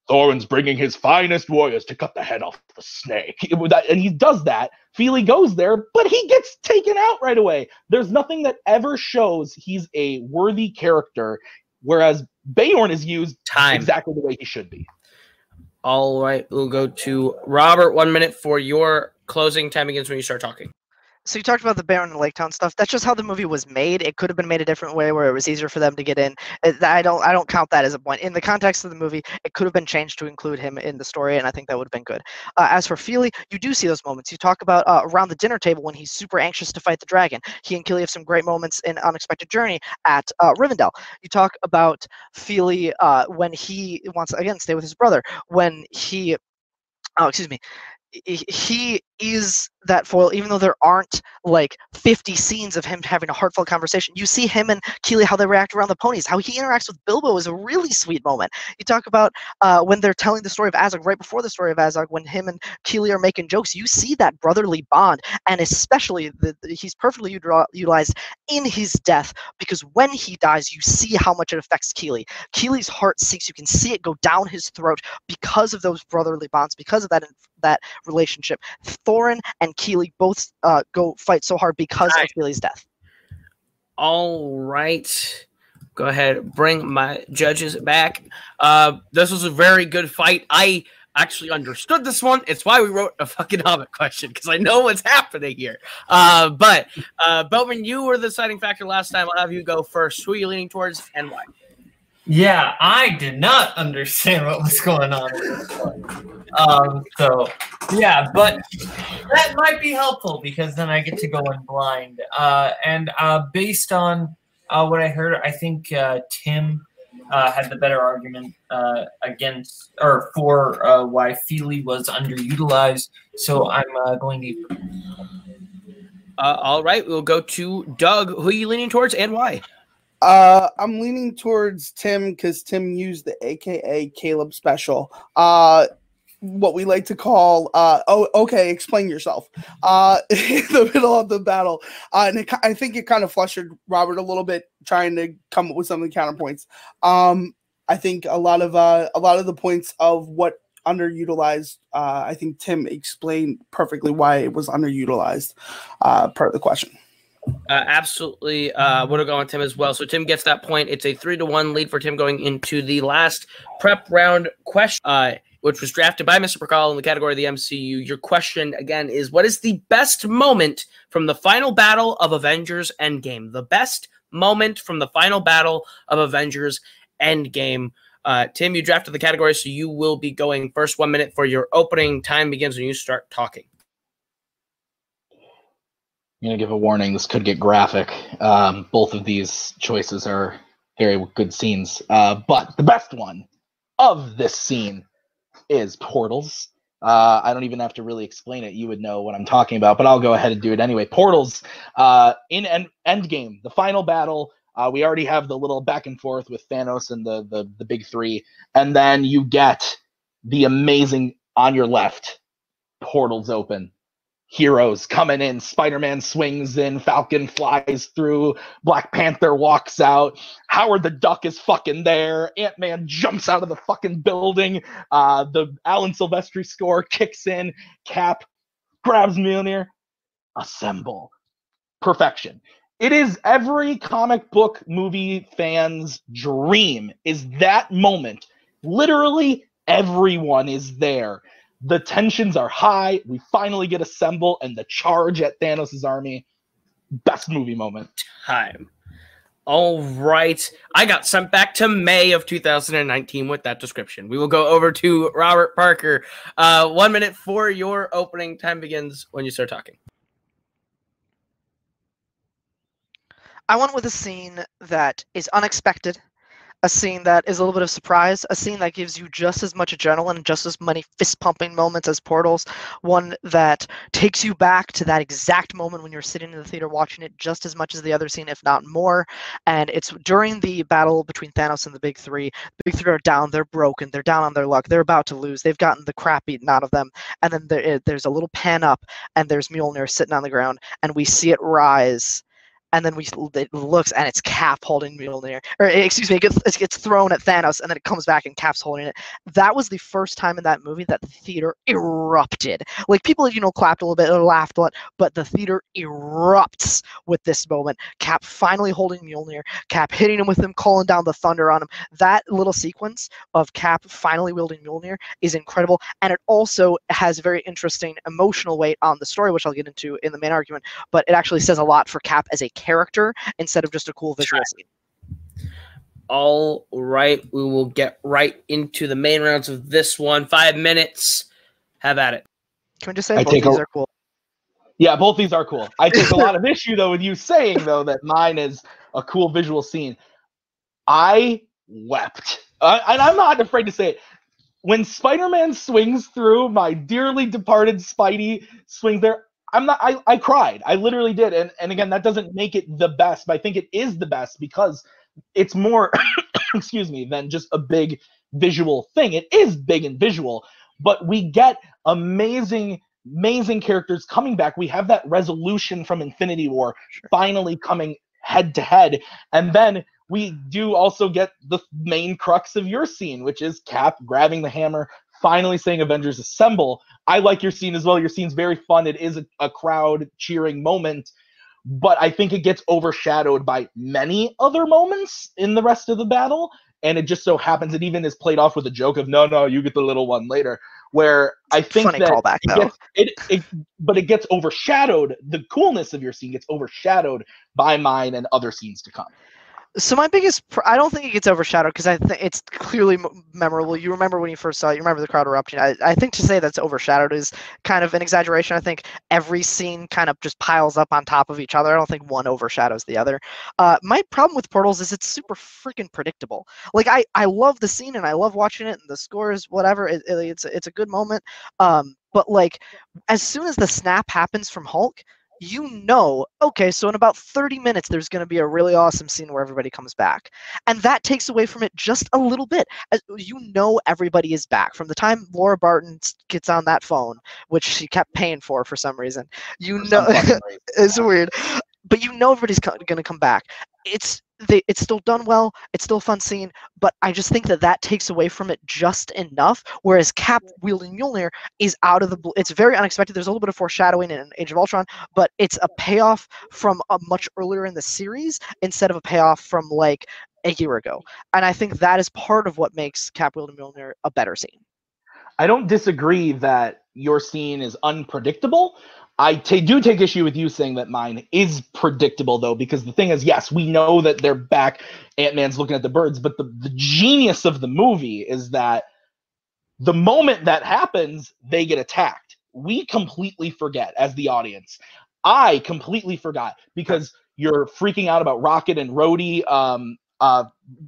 Thorin's bringing his finest warriors to cut the head off the snake. And he does that. Fili goes there, but he gets taken out right away. There's nothing that ever shows he's a worthy character, whereas Beorn is used Time. exactly the way he should be. All right. We'll go to Robert. One minute for your closing. Time begins when you start talking. So you talked about the Beorn and Lake Town stuff. That's just how the movie was made. It could have been made a different way where it was easier for them to get in. Uh, I don't I don't count that as a point. In the context of the movie, it could have been changed to include him in the story, and I think that would have been good. Uh, as for Fili, you do see those moments. You talk about uh, around the dinner table when he's super anxious to fight the dragon. He and Kili have some great moments in Unexpected Journey at uh, Rivendell. You talk about Fili uh, when he wants again stay with his brother. When he oh excuse me he is that foil, even though there aren't like 50 scenes of him having a heartfelt conversation. You see him and Kili, how they react around the ponies, how he interacts with Bilbo is a really sweet moment. You talk about uh, when they're telling the story of Azog, right before the story of Azog, when him and Kili are making jokes, you see that brotherly bond, and especially the, the, he's perfectly utilized in his death because when he dies, you see how much it affects Kili. Kili's heart sinks. You can see it go down his throat because of those brotherly bonds, because of that that relationship. Thorin and Kili both uh, go fight so hard because of Kili's death. All right. Go ahead, bring my judges back. Uh, this was a very good fight. I actually understood this one. It's why we wrote a fucking Hobbit question because I know what's happening here. Uh, but uh, Beltman, you were the deciding factor last time. I'll have you go first. Who are you leaning towards and why? Yeah, I did not understand what was going on. Um, so yeah, but that might be helpful because then I get to go in blind. Uh, and uh, based on uh, what I heard, I think uh, Tim uh, had the better argument uh, against or for uh, why Fili was underutilized. So I'm uh, going to. All right, we'll go to Doug. Who are you leaning towards and why? Uh, I'm leaning towards Tim because Tim used the AKA Caleb special. Uh, what we like to call uh oh okay explain yourself. Uh in the middle of the battle. Uh and it, i think it kind of flustered robert a little bit trying to come up with some of the counterpoints. Um i think a lot of uh a lot of the points of what underutilized uh i think tim explained perfectly why it was underutilized uh part of the question uh, absolutely uh, would have gone with Tim as well. So Tim gets that point. It's a three to one lead for Tim going into the last prep round question. Uh, which was drafted by Mr. Prakal in the category of the MCU. Your question again is what is the best moment from the final battle of Avengers Endgame? The best moment from the final battle of Avengers Endgame. Uh, Tim, you drafted the category, so you will be going first one minute for your opening. Time begins when you start talking. I'm going to give a warning. This could get graphic. Um, both of these choices are very good scenes. Uh, but the best one of this scene is portals. Uh, I don't even have to really explain it. You would know what I'm talking about, but I'll go ahead and do it anyway. Portals uh, in end Endgame, the final battle. Uh, we already have the little back and forth with Thanos and the, the the big three, and then you get the amazing on your left portals open heroes coming in. Spider Man swings in, Falcon flies through, Black Panther walks out, Howard the Duck is fucking there, Ant Man jumps out of the fucking building, uh, the Alan Silvestri score kicks in, Cap grabs Mjolnir, assemble. Perfection. It is every comic book movie fan's dream is that moment. Literally everyone is there the tensions are high. We finally get assemble and the charge at Thanos' army. Best movie moment. Time. All right. I got sent back to May of 2019 with that description. We will go over to Robert Parker. Uh, one minute for your opening. Time begins when you start talking. I went with a scene that is unexpected a scene that is a little bit of surprise, a scene that gives you just as much adrenaline, just as many fist pumping moments as Portals, one that takes you back to that exact moment when you're sitting in the theater watching it just as much as the other scene, if not more. And it's during the battle between Thanos and the Big Three. The Big Three are down, they're broken, they're down on their luck, they're about to lose, they've gotten the crap beaten out of them. And then there, there's a little pan up, and there's Mjolnir sitting on the ground, and we see it rise and then we it looks and it's Cap holding Mjolnir, or excuse me, it gets it gets thrown at Thanos, and then it comes back and Cap's holding it. That was the first time in that movie that the theater erupted. Like people, you know, clapped a little bit or laughed a lot, but the theater erupts with this moment. Cap finally holding Mjolnir, Cap hitting him with him, calling down the thunder on him. That little sequence of Cap finally wielding Mjolnir is incredible, and it also has very interesting emotional weight on the story, which I'll get into in the main argument. But it actually says a lot for Cap as a character instead of just a cool visual scene. All right, we will get right into the main rounds of this one. Five minutes. Have at it. Can we just say I both take these a- are cool? Yeah, both these are cool. I take a lot of issue though with you saying though that mine is a cool visual scene. I wept, uh, and I'm not afraid to say it. When Spider-Man swings through, my dearly departed Spidey swings there. I'm not. I, I cried. I literally did. And and again, that doesn't make it the best, but I think it is the best because it's more, excuse me, than just a big visual thing. It is big and visual, but we get amazing amazing characters coming back. We have that resolution from Infinity War finally coming head to head. And then we do also get the main crux of your scene, which is Cap grabbing the hammer, finally saying Avengers Assemble. I like your scene as well. Your scene's very fun. It is a, a crowd cheering moment. But I think it gets overshadowed by many other moments in the rest of the battle. And it just so happens it even is played off with a joke of no, no, you get the little one later. Where I think Funny that callback it gets, it, it but it gets overshadowed the coolness of your scene gets overshadowed by mine and other scenes to come So my biggest, pr- I don't think it gets overshadowed because I think it's clearly m- memorable. You remember when you first saw it. You remember the crowd erupting. I, I think to say that's overshadowed is kind of an exaggeration. I think every scene kind of just piles up on top of each other. I don't think one overshadows the other. Uh, my problem with Portals is it's super freaking predictable. Like I, I love the scene and I love watching it and the scores, whatever. It, it- it's it's a good moment. Um, but like as soon as the snap happens from Hulk, you know, okay, so in about 30 minutes, there's going to be a really awesome scene where everybody comes back. And that takes away from it just a little bit. As you know, everybody is back. From the time Laura Barton gets on that phone, which she kept paying for for some reason, you for know, it's weird. But you know everybody's co- going to come back. It's they, it's still done well. It's still a fun scene, but I just think that that takes away from it just enough. Whereas Cap wielding Mjolnir is out of the blue. It's very unexpected. There's a little bit of foreshadowing in Age of Ultron, but it's a payoff from a much earlier in the series instead of a payoff from like a year ago. And I think that is part of what makes Cap wielding Mjolnir a better scene. I don't disagree that your scene is unpredictable. I do take issue with you saying that mine is predictable, though, because the thing is, yes, we know that they're back. Ant Man's looking at the birds, but the, the genius of the movie is that the moment that happens, they get attacked. We completely forget as the audience. I completely forgot because you're freaking out about Rocket and Rhodey um, uh,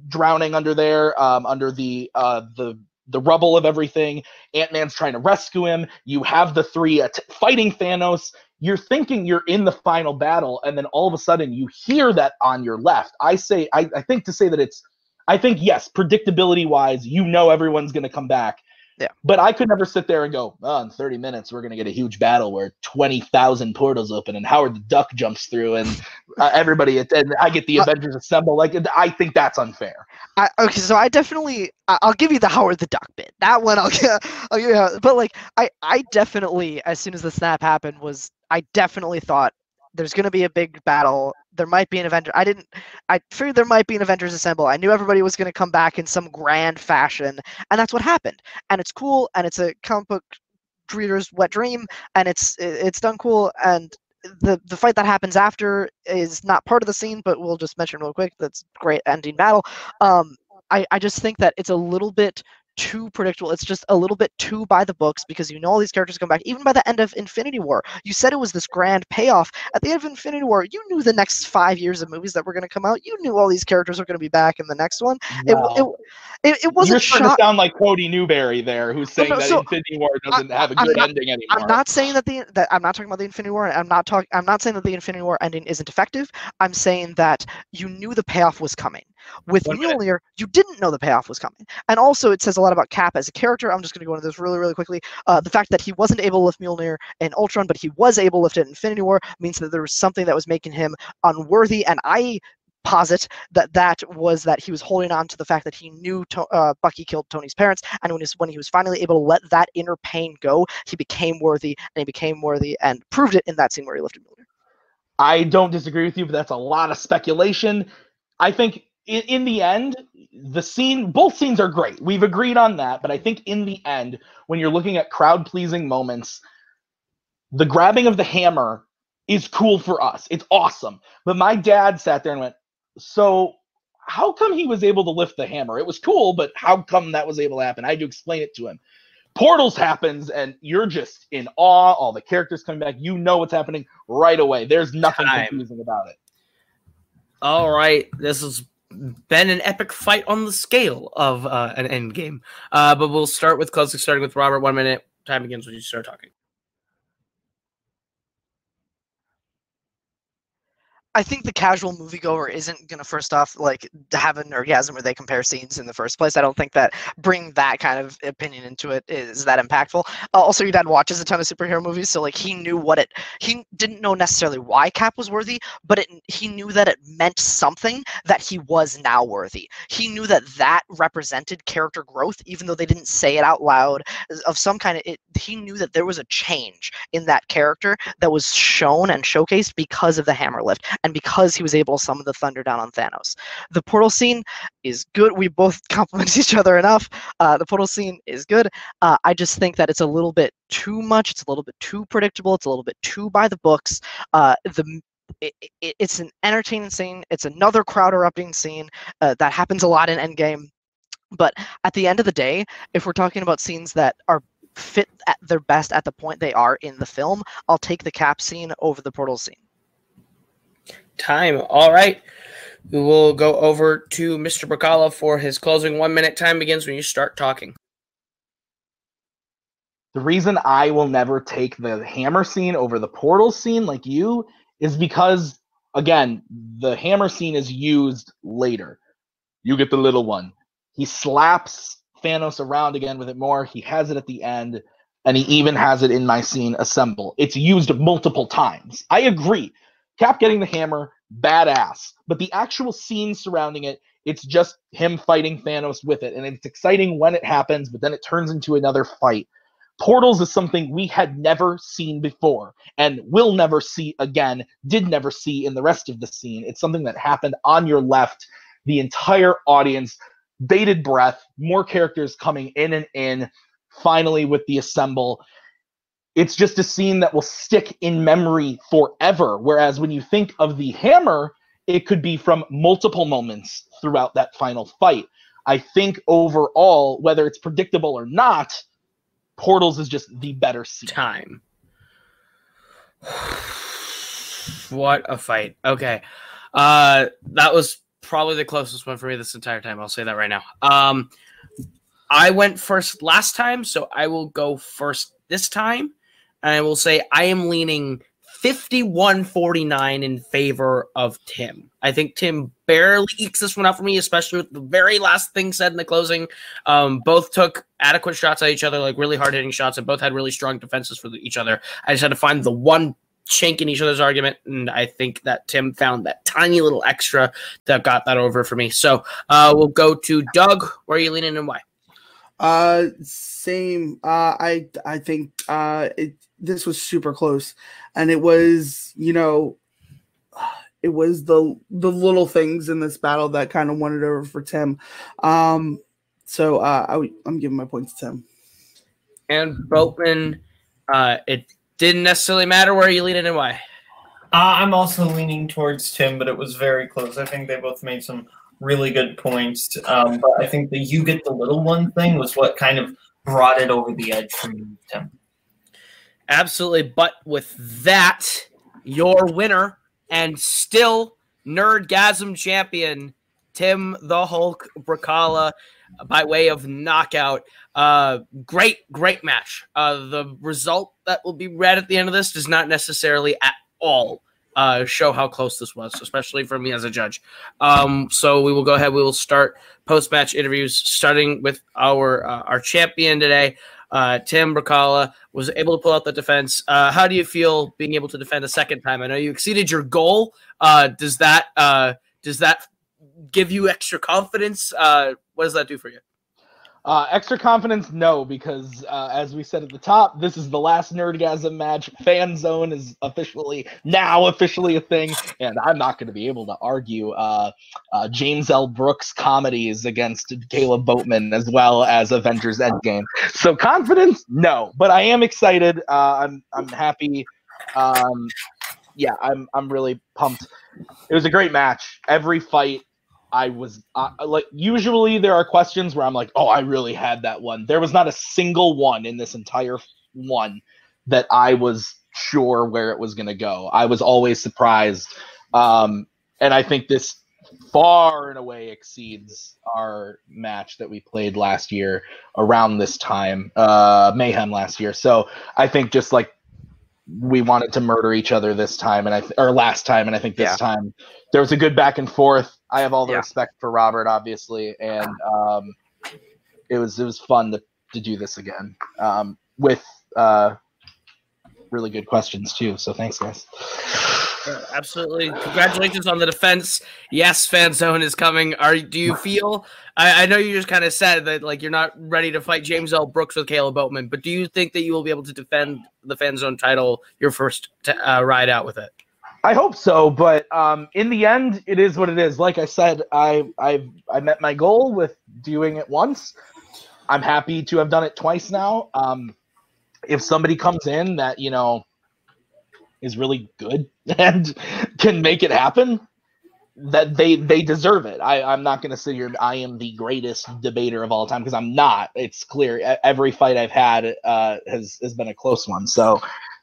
drowning under there, um, under the uh, the the rubble of everything. Ant Man's trying to rescue him. You have the three uh, at- fighting Thanos. You're thinking you're in the final battle, and then all of a sudden you hear that on your left. I say, I, I think to say that it's, I think yes, predictability wise, you know everyone's going to come back. Yeah. But I could never sit there and go, oh, in 30 minutes we're going to get a huge battle where 20,000 portals open and Howard the Duck jumps through and uh, everybody and I get the Uh, Avengers assemble. Like I think that's unfair. I, okay, so I definitely I'll give you the Howard the Duck bit. That one I'll give, I'll give you. But like I I definitely as soon as the snap happened was I definitely thought there's gonna be a big battle. There might be an Avenger. I didn't. I figured there might be an Avengers Assemble. I knew everybody was gonna come back in some grand fashion, and that's what happened. And it's cool, and it's a comic book reader's wet dream, and it's it's done cool. And the the fight that happens after is not part of the scene, but we'll just mention real quick. That's great ending battle. Um, I, I just think that it's a little bit too predictable. It's just a little bit too by the books because you know all these characters come back. Even by the end of Infinity War, you said it was this grand payoff. At the end of Infinity War, you knew the next five years of movies that were going to come out. You knew all these characters were going to be back in the next one. It, Wow. it, it, it wasn't You're starting shock. to sound like Cody Newberry there, who's saying no, that so- Infinity War doesn't have a good not- ending anymore. I'm not saying that the that I'm not talking about the Infinity War. I'm not talking. I'm not saying that the Infinity War ending isn't effective. I'm saying that you knew the payoff was coming. With One minute. Mjolnir, you didn't know the payoff was coming. And also, it says a lot about Cap as a character. I'm just going to go into this really, really quickly. Uh, the fact that he wasn't able to lift Mjolnir in Ultron, but he was able to lift it in Infinity War means that there was something that was making him unworthy. And I posit that that was that he was holding on to the fact that he knew to, uh, Bucky killed Tony's parents, and when, his, when he was finally able to let that inner pain go, he became worthy, and he became worthy, and proved it in that scene where he lifted Mjolnir. I don't disagree with you, but that's a lot of speculation. I think in, in the end, the scene, both scenes are great. We've agreed on that, but I think in the end, when you're looking at crowd pleasing moments, the grabbing of the hammer is cool for us. It's awesome. But my dad sat there and went, So, how come he was able to lift the hammer? It was cool, but how come that was able to happen? I had to explain it to him. Portals happens, and you're just in awe. All the characters coming back. You know what's happening right away. There's nothing Time. confusing about it. All right, this has been an epic fight on the scale of uh, an end game. Uh, but we'll start with closing, starting with Robert. One minute. Time begins when you start talking. I think the casual moviegoer isn't gonna first off like have a nerdgasm where they compare scenes in the first place. I don't think that bring that kind of opinion into it is that impactful. Uh, also, your dad watches a ton of superhero movies, so like he knew what it. He didn't know necessarily why Cap was worthy, but it he knew that it meant something that he was now worthy. He knew that that represented character growth, even though they didn't say it out loud. Of some kind of, it, he knew that there was a change in that character that was shown and showcased because of the hammer lift and because he was able to summon the thunder down on Thanos. The portal scene is good. We both compliment each other enough. Uh, the portal scene is good. Uh, I just think that it's a little bit too much. It's a little bit too predictable. It's a little bit too by the books. Uh, the it, it, it's an entertaining scene. It's another crowd erupting scene uh, that happens a lot in Endgame. But at the end of the day, if we're talking about scenes that are fit at their best at the point they are in the film, I'll take the cap scene over the portal scene. Time. All right. We will go over to Mr. Bacala for his closing. One minute. Time begins when you start talking. The reason I will never take the hammer scene over the portal scene like you is because again, the hammer scene is used later. You get the little one. He slaps Thanos around again with it more. He has it at the end, and he even has it in my scene assemble. It's used multiple times. I agree. Cap getting the hammer, badass. But the actual scene surrounding it, it's just him fighting Thanos with it. And it's exciting when it happens, but then it turns into another fight. Portals is something we had never seen before and will never see again, did never see in the rest of the scene. It's something that happened on your left. The entire audience, bated breath, more characters coming in and in, finally with the assemble. It's just a scene that will stick in memory forever. Whereas when you think of the hammer, it could be from multiple moments throughout that final fight. I think overall, whether it's predictable or not, Portals is just the better scene. Time. what a fight. Okay. Uh that was probably the closest one for me this entire time. I'll say that right now. Um I went first last time, so I will go first this time. And I will say I am leaning 51-49 in favor of Tim. I think Tim barely ekes this one out for me, especially with the very last thing said in the closing. Um, both took adequate shots at each other, like really hard hitting shots, and both had really strong defenses for each other. I just had to find the one chink in each other's argument, and I think that Tim found that tiny little extra that got that over for me. So uh, we'll go to Doug. Where are you leaning and why? Uh, same. Uh, I I think uh, it this was super close, and it was you know, it was the the little things in this battle that kind of won it over for Tim. Um, so uh, I w- I'm giving my points to Tim. And Boatman, uh, it didn't necessarily matter where you leaning and why. Uh, I'm also leaning towards Tim, but it was very close. I think they both made some really good points. Um, but I think the you get the little one thing was what kind of brought it over the edge for me, Tim. Absolutely. But with that, your winner and still Nerdgasm champion, Tim the Hulk Bracala, by way of knockout. Uh, great, great match. Uh, the result that will be read at the end of this does not necessarily at all uh, show how close this was, especially for me as a judge. Um, so we will go ahead. We will start post match interviews, starting with our uh, our champion today. Uh, Tim Bracala was able to pull out the defense. Uh, how do you feel being able to defend a second time? I know you exceeded your goal. Uh, does that uh, does that give you extra confidence? Uh, what does that do for you? Uh, extra confidence, no, because uh, as we said at the top, this is the last Nerdgasm match. Fan zone is officially now officially a thing, and I'm not going to be able to argue uh, uh, James L. Brooks comedies against Caleb Boatman as well as Avengers Endgame. So confidence, no, but I am excited. Uh, I'm I'm happy. Um, yeah, I'm I'm really pumped. It was a great match. Every fight I was uh, like, usually there are questions where I'm like, oh, I really had that one. There was not a single one in this entire one that I was sure where it was going to go. I was always surprised. Um, and I think this far and away exceeds our match that we played last year around this time, uh, Mayhem last year. So I think just like we wanted to murder each other this time, and I th- or last time, and I think this Yeah. time there was a good back and forth. I have all the Yeah. respect for Robert, obviously, and um, it was it was fun to, to do this again um, with uh, really good questions too. So thanks, guys. Absolutely. Congratulations on the defense. Yes, fan zone is coming. Are do you feel? I, I know you just kind of said that like you're not ready to fight James L. Brooks with Caleb Boatman, but do you think that you will be able to defend the fan zone title your first t- uh, ride out with it? I hope so, but um, in the end, it is what it is. Like I said, I I I met my goal with doing it once. I'm happy to have done it twice now. Um, if somebody comes in that you know is really good and can make it happen, that they they deserve it. I I'm not going to sit here. I am the greatest debater of all time because I'm not. It's clear. Every fight I've had uh, has has been a close one. So.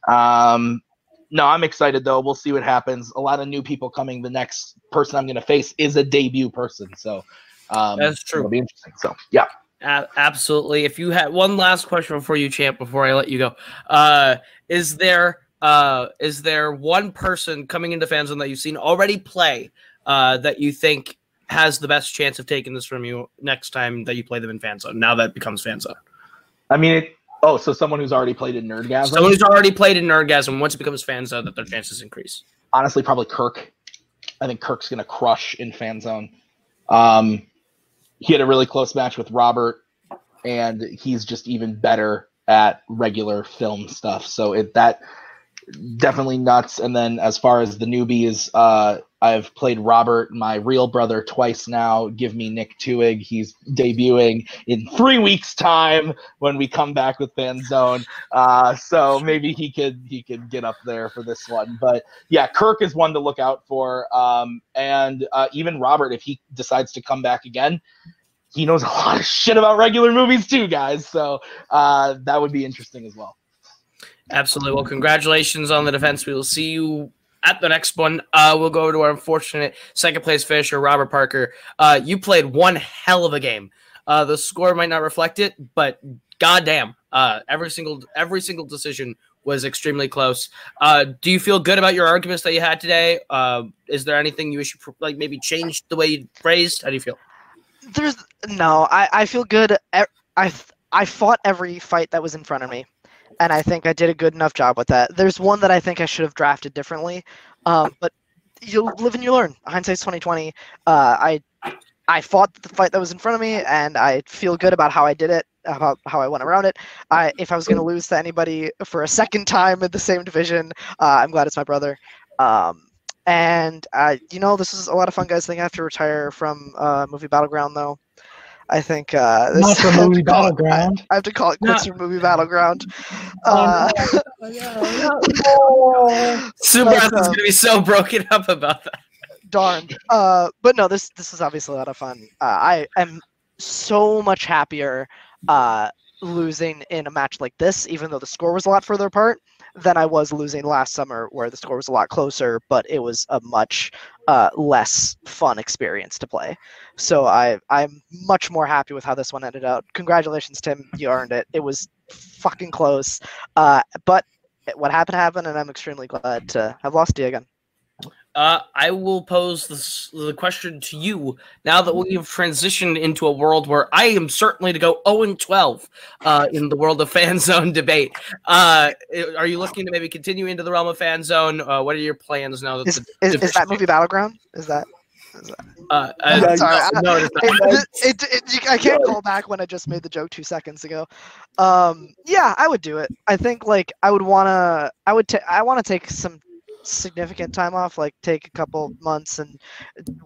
Um, no, I'm excited though. We'll see what happens. A lot of new people coming. The next person I'm going to face is a debut person, so um, That's true. It'll be interesting. So yeah, A- absolutely. If you had one last question before you champ, before I let you go, uh, is there uh, is there one person coming into fan zone that you've seen already play uh, that you think has the best chance of taking this from you next time that you play them in fan zone? Now that becomes fan zone, I mean, it, oh, so someone who's already played in Nerdgasm. someone who's already played in Nerdgasm once it becomes fan zone, that their chances increase. honestly, probably Kirk. I think Kirk's going to crush in fan zone. Um, he had a really close match with Robert, and he's just even better at regular film stuff. So it that definitely nuts. And then as far as the newbies, uh, I've played Robert, my real brother, twice now. Give me Nick Tuig. He's debuting in three weeks' time when we come back with Fan Zone. Uh, so maybe he could he could get up there for this one. But yeah, Kirk is one to look out for. Um, and uh, even Robert, if he decides to come back again, he knows a lot of shit about regular movies too, guys. So uh, that would be interesting as well. Absolutely. Well, congratulations on the defense. We will see you at the next one. Uh, we'll go over to our unfortunate second place finisher, Robert Parker. Uh, you played one hell of a game. Uh, the score might not reflect it, but goddamn, uh, every single every single decision was extremely close. Uh, do you feel good about your arguments that you had today? Uh, is there anything you should like maybe changed the way you phrased? How do you feel? There's no. I I feel good. I I fought every fight that was in front of me, and I think I did a good enough job with that. There's one that I think I should have drafted differently, um, but you live and you learn. Hindsight's 2020. Uh, I I fought the fight that was in front of me, and I feel good about how I did it, about how I went around it. I if I was going to lose to anybody for a second time in the same division, uh, I'm glad it's my brother. Um, and uh, you know, this is a lot of fun, guys. I think I have to retire from uh, movie battleground, though. I think uh, this, Not for I have to movie call it- battleground. I have to call it quits for movie battleground. Oh, Uh, Super But, is um, going to be so broken up about that. darn. Uh, but no, this this is obviously a lot of fun. Uh, I am so much happier uh, losing in a match like this, even though the score was a lot further apart, than I was losing last summer, where the score was a lot closer, but it was a much uh, less fun experience to play. So I I'm much more happy with how this one ended out. Congratulations, Tim. You earned it. It was fucking close, uh, but what happened happened, and I'm extremely glad to have lost you again. Uh, I will pose this, the question to you now that we've transitioned into a world where I am certainly to go 0 and 12 uh, in the world of fan zone debate. Uh, are you looking to maybe continue into the realm of fan zone? Uh, what are your plans now? That Is, the is, is that movie Battleground? Is that? Is that Uh, uh, sorry, I- no, it is not. it, it, it, I can't call back when I just made the joke two seconds ago. Um, yeah, I would do it. I think like I would wanna, I would, ta- I want to take some significant time off, like take a couple months and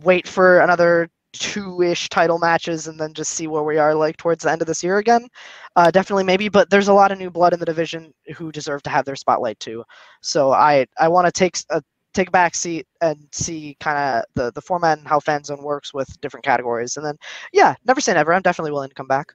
wait for another two-ish title matches, and then just see where we are like towards the end of this year again. Uh, definitely, maybe, but there's a lot of new blood in the division who deserve to have their spotlight too. So I, I want to take a take a back seat and see kind of the the format and how fan zone works with different categories and then yeah never say never i'm definitely willing to come back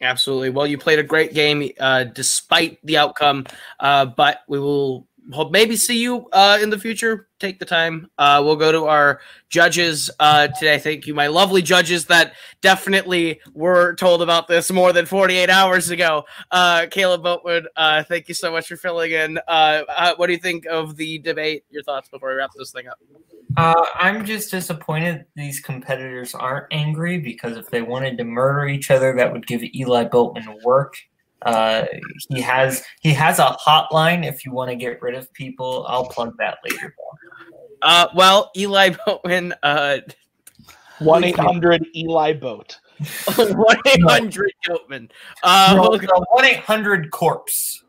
Absolutely. Well, you played a great game uh, despite the outcome, uh, but we will hope maybe see you uh, in the future. Take the time. Uh, we'll go to our judges uh, today. Thank you, my lovely judges that definitely were told about this more than 48 hours ago. Uh, Caleb Boatwood, uh, thank you so much for filling in. Uh, what do you think of the debate? Your thoughts before we wrap this thing up? I'm just disappointed these competitors aren't angry because if they wanted to murder each other, that would give Eli Boatman work. Uh, he has he has a hotline if you want to get rid of people. I'll plug that later. Uh, well, Eli Boatman, uh, 1 800 Eli Boat. 1 800 Goatman. Uh, one eight hundred corpse.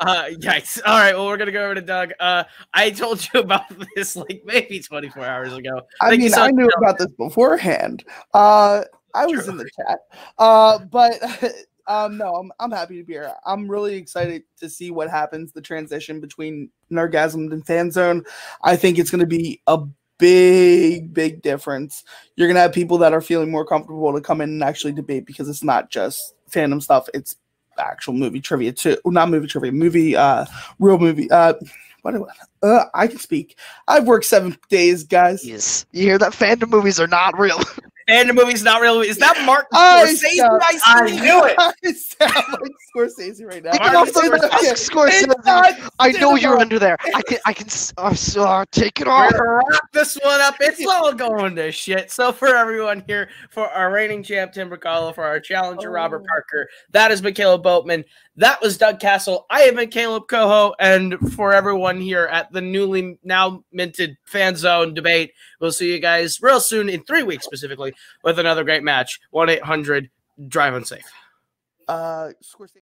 Uh, yikes. All right. Well, we're gonna go over to Doug. Uh, I told you about this like maybe 24 hours ago. I Thank mean, so I knew about this beforehand. Uh, I was True. in the chat. Uh, but um, no, I'm I'm happy to be here. I'm really excited to see what happens. The transition between Nerdgasm and Fan Zone. I think it's going to be a big, big difference. You're going to have people that are feeling more comfortable to come in and actually debate because it's not just fandom stuff. It's actual movie trivia too. Not movie trivia. Movie. Uh, real movie. Uh. What do I, uh, I can speak. I've worked seven days, guys. yes you hear that fandom movies are not real And the movie's not real. Is that Martin I Scorsese? sound- I I knew it. I sound like Scorsese right now. Take Martin it the Scorsese. Scorsese. It's not I know you're under there. I can, I can. s- Uh, s- uh, take it We're off. wrap this one up. It's all going to shit. So for everyone here, for our reigning champ Tim Bracalo, for our challenger Robert Oh. Parker, that is has been Caleb Boatman. That was Doug Castle. I have been Caleb Coho, and for everyone here at the newly now minted fan zone debate, we'll see you guys real soon in three weeks specifically with another great match. One eight hundred drive unsafe. Uh, Scorsese.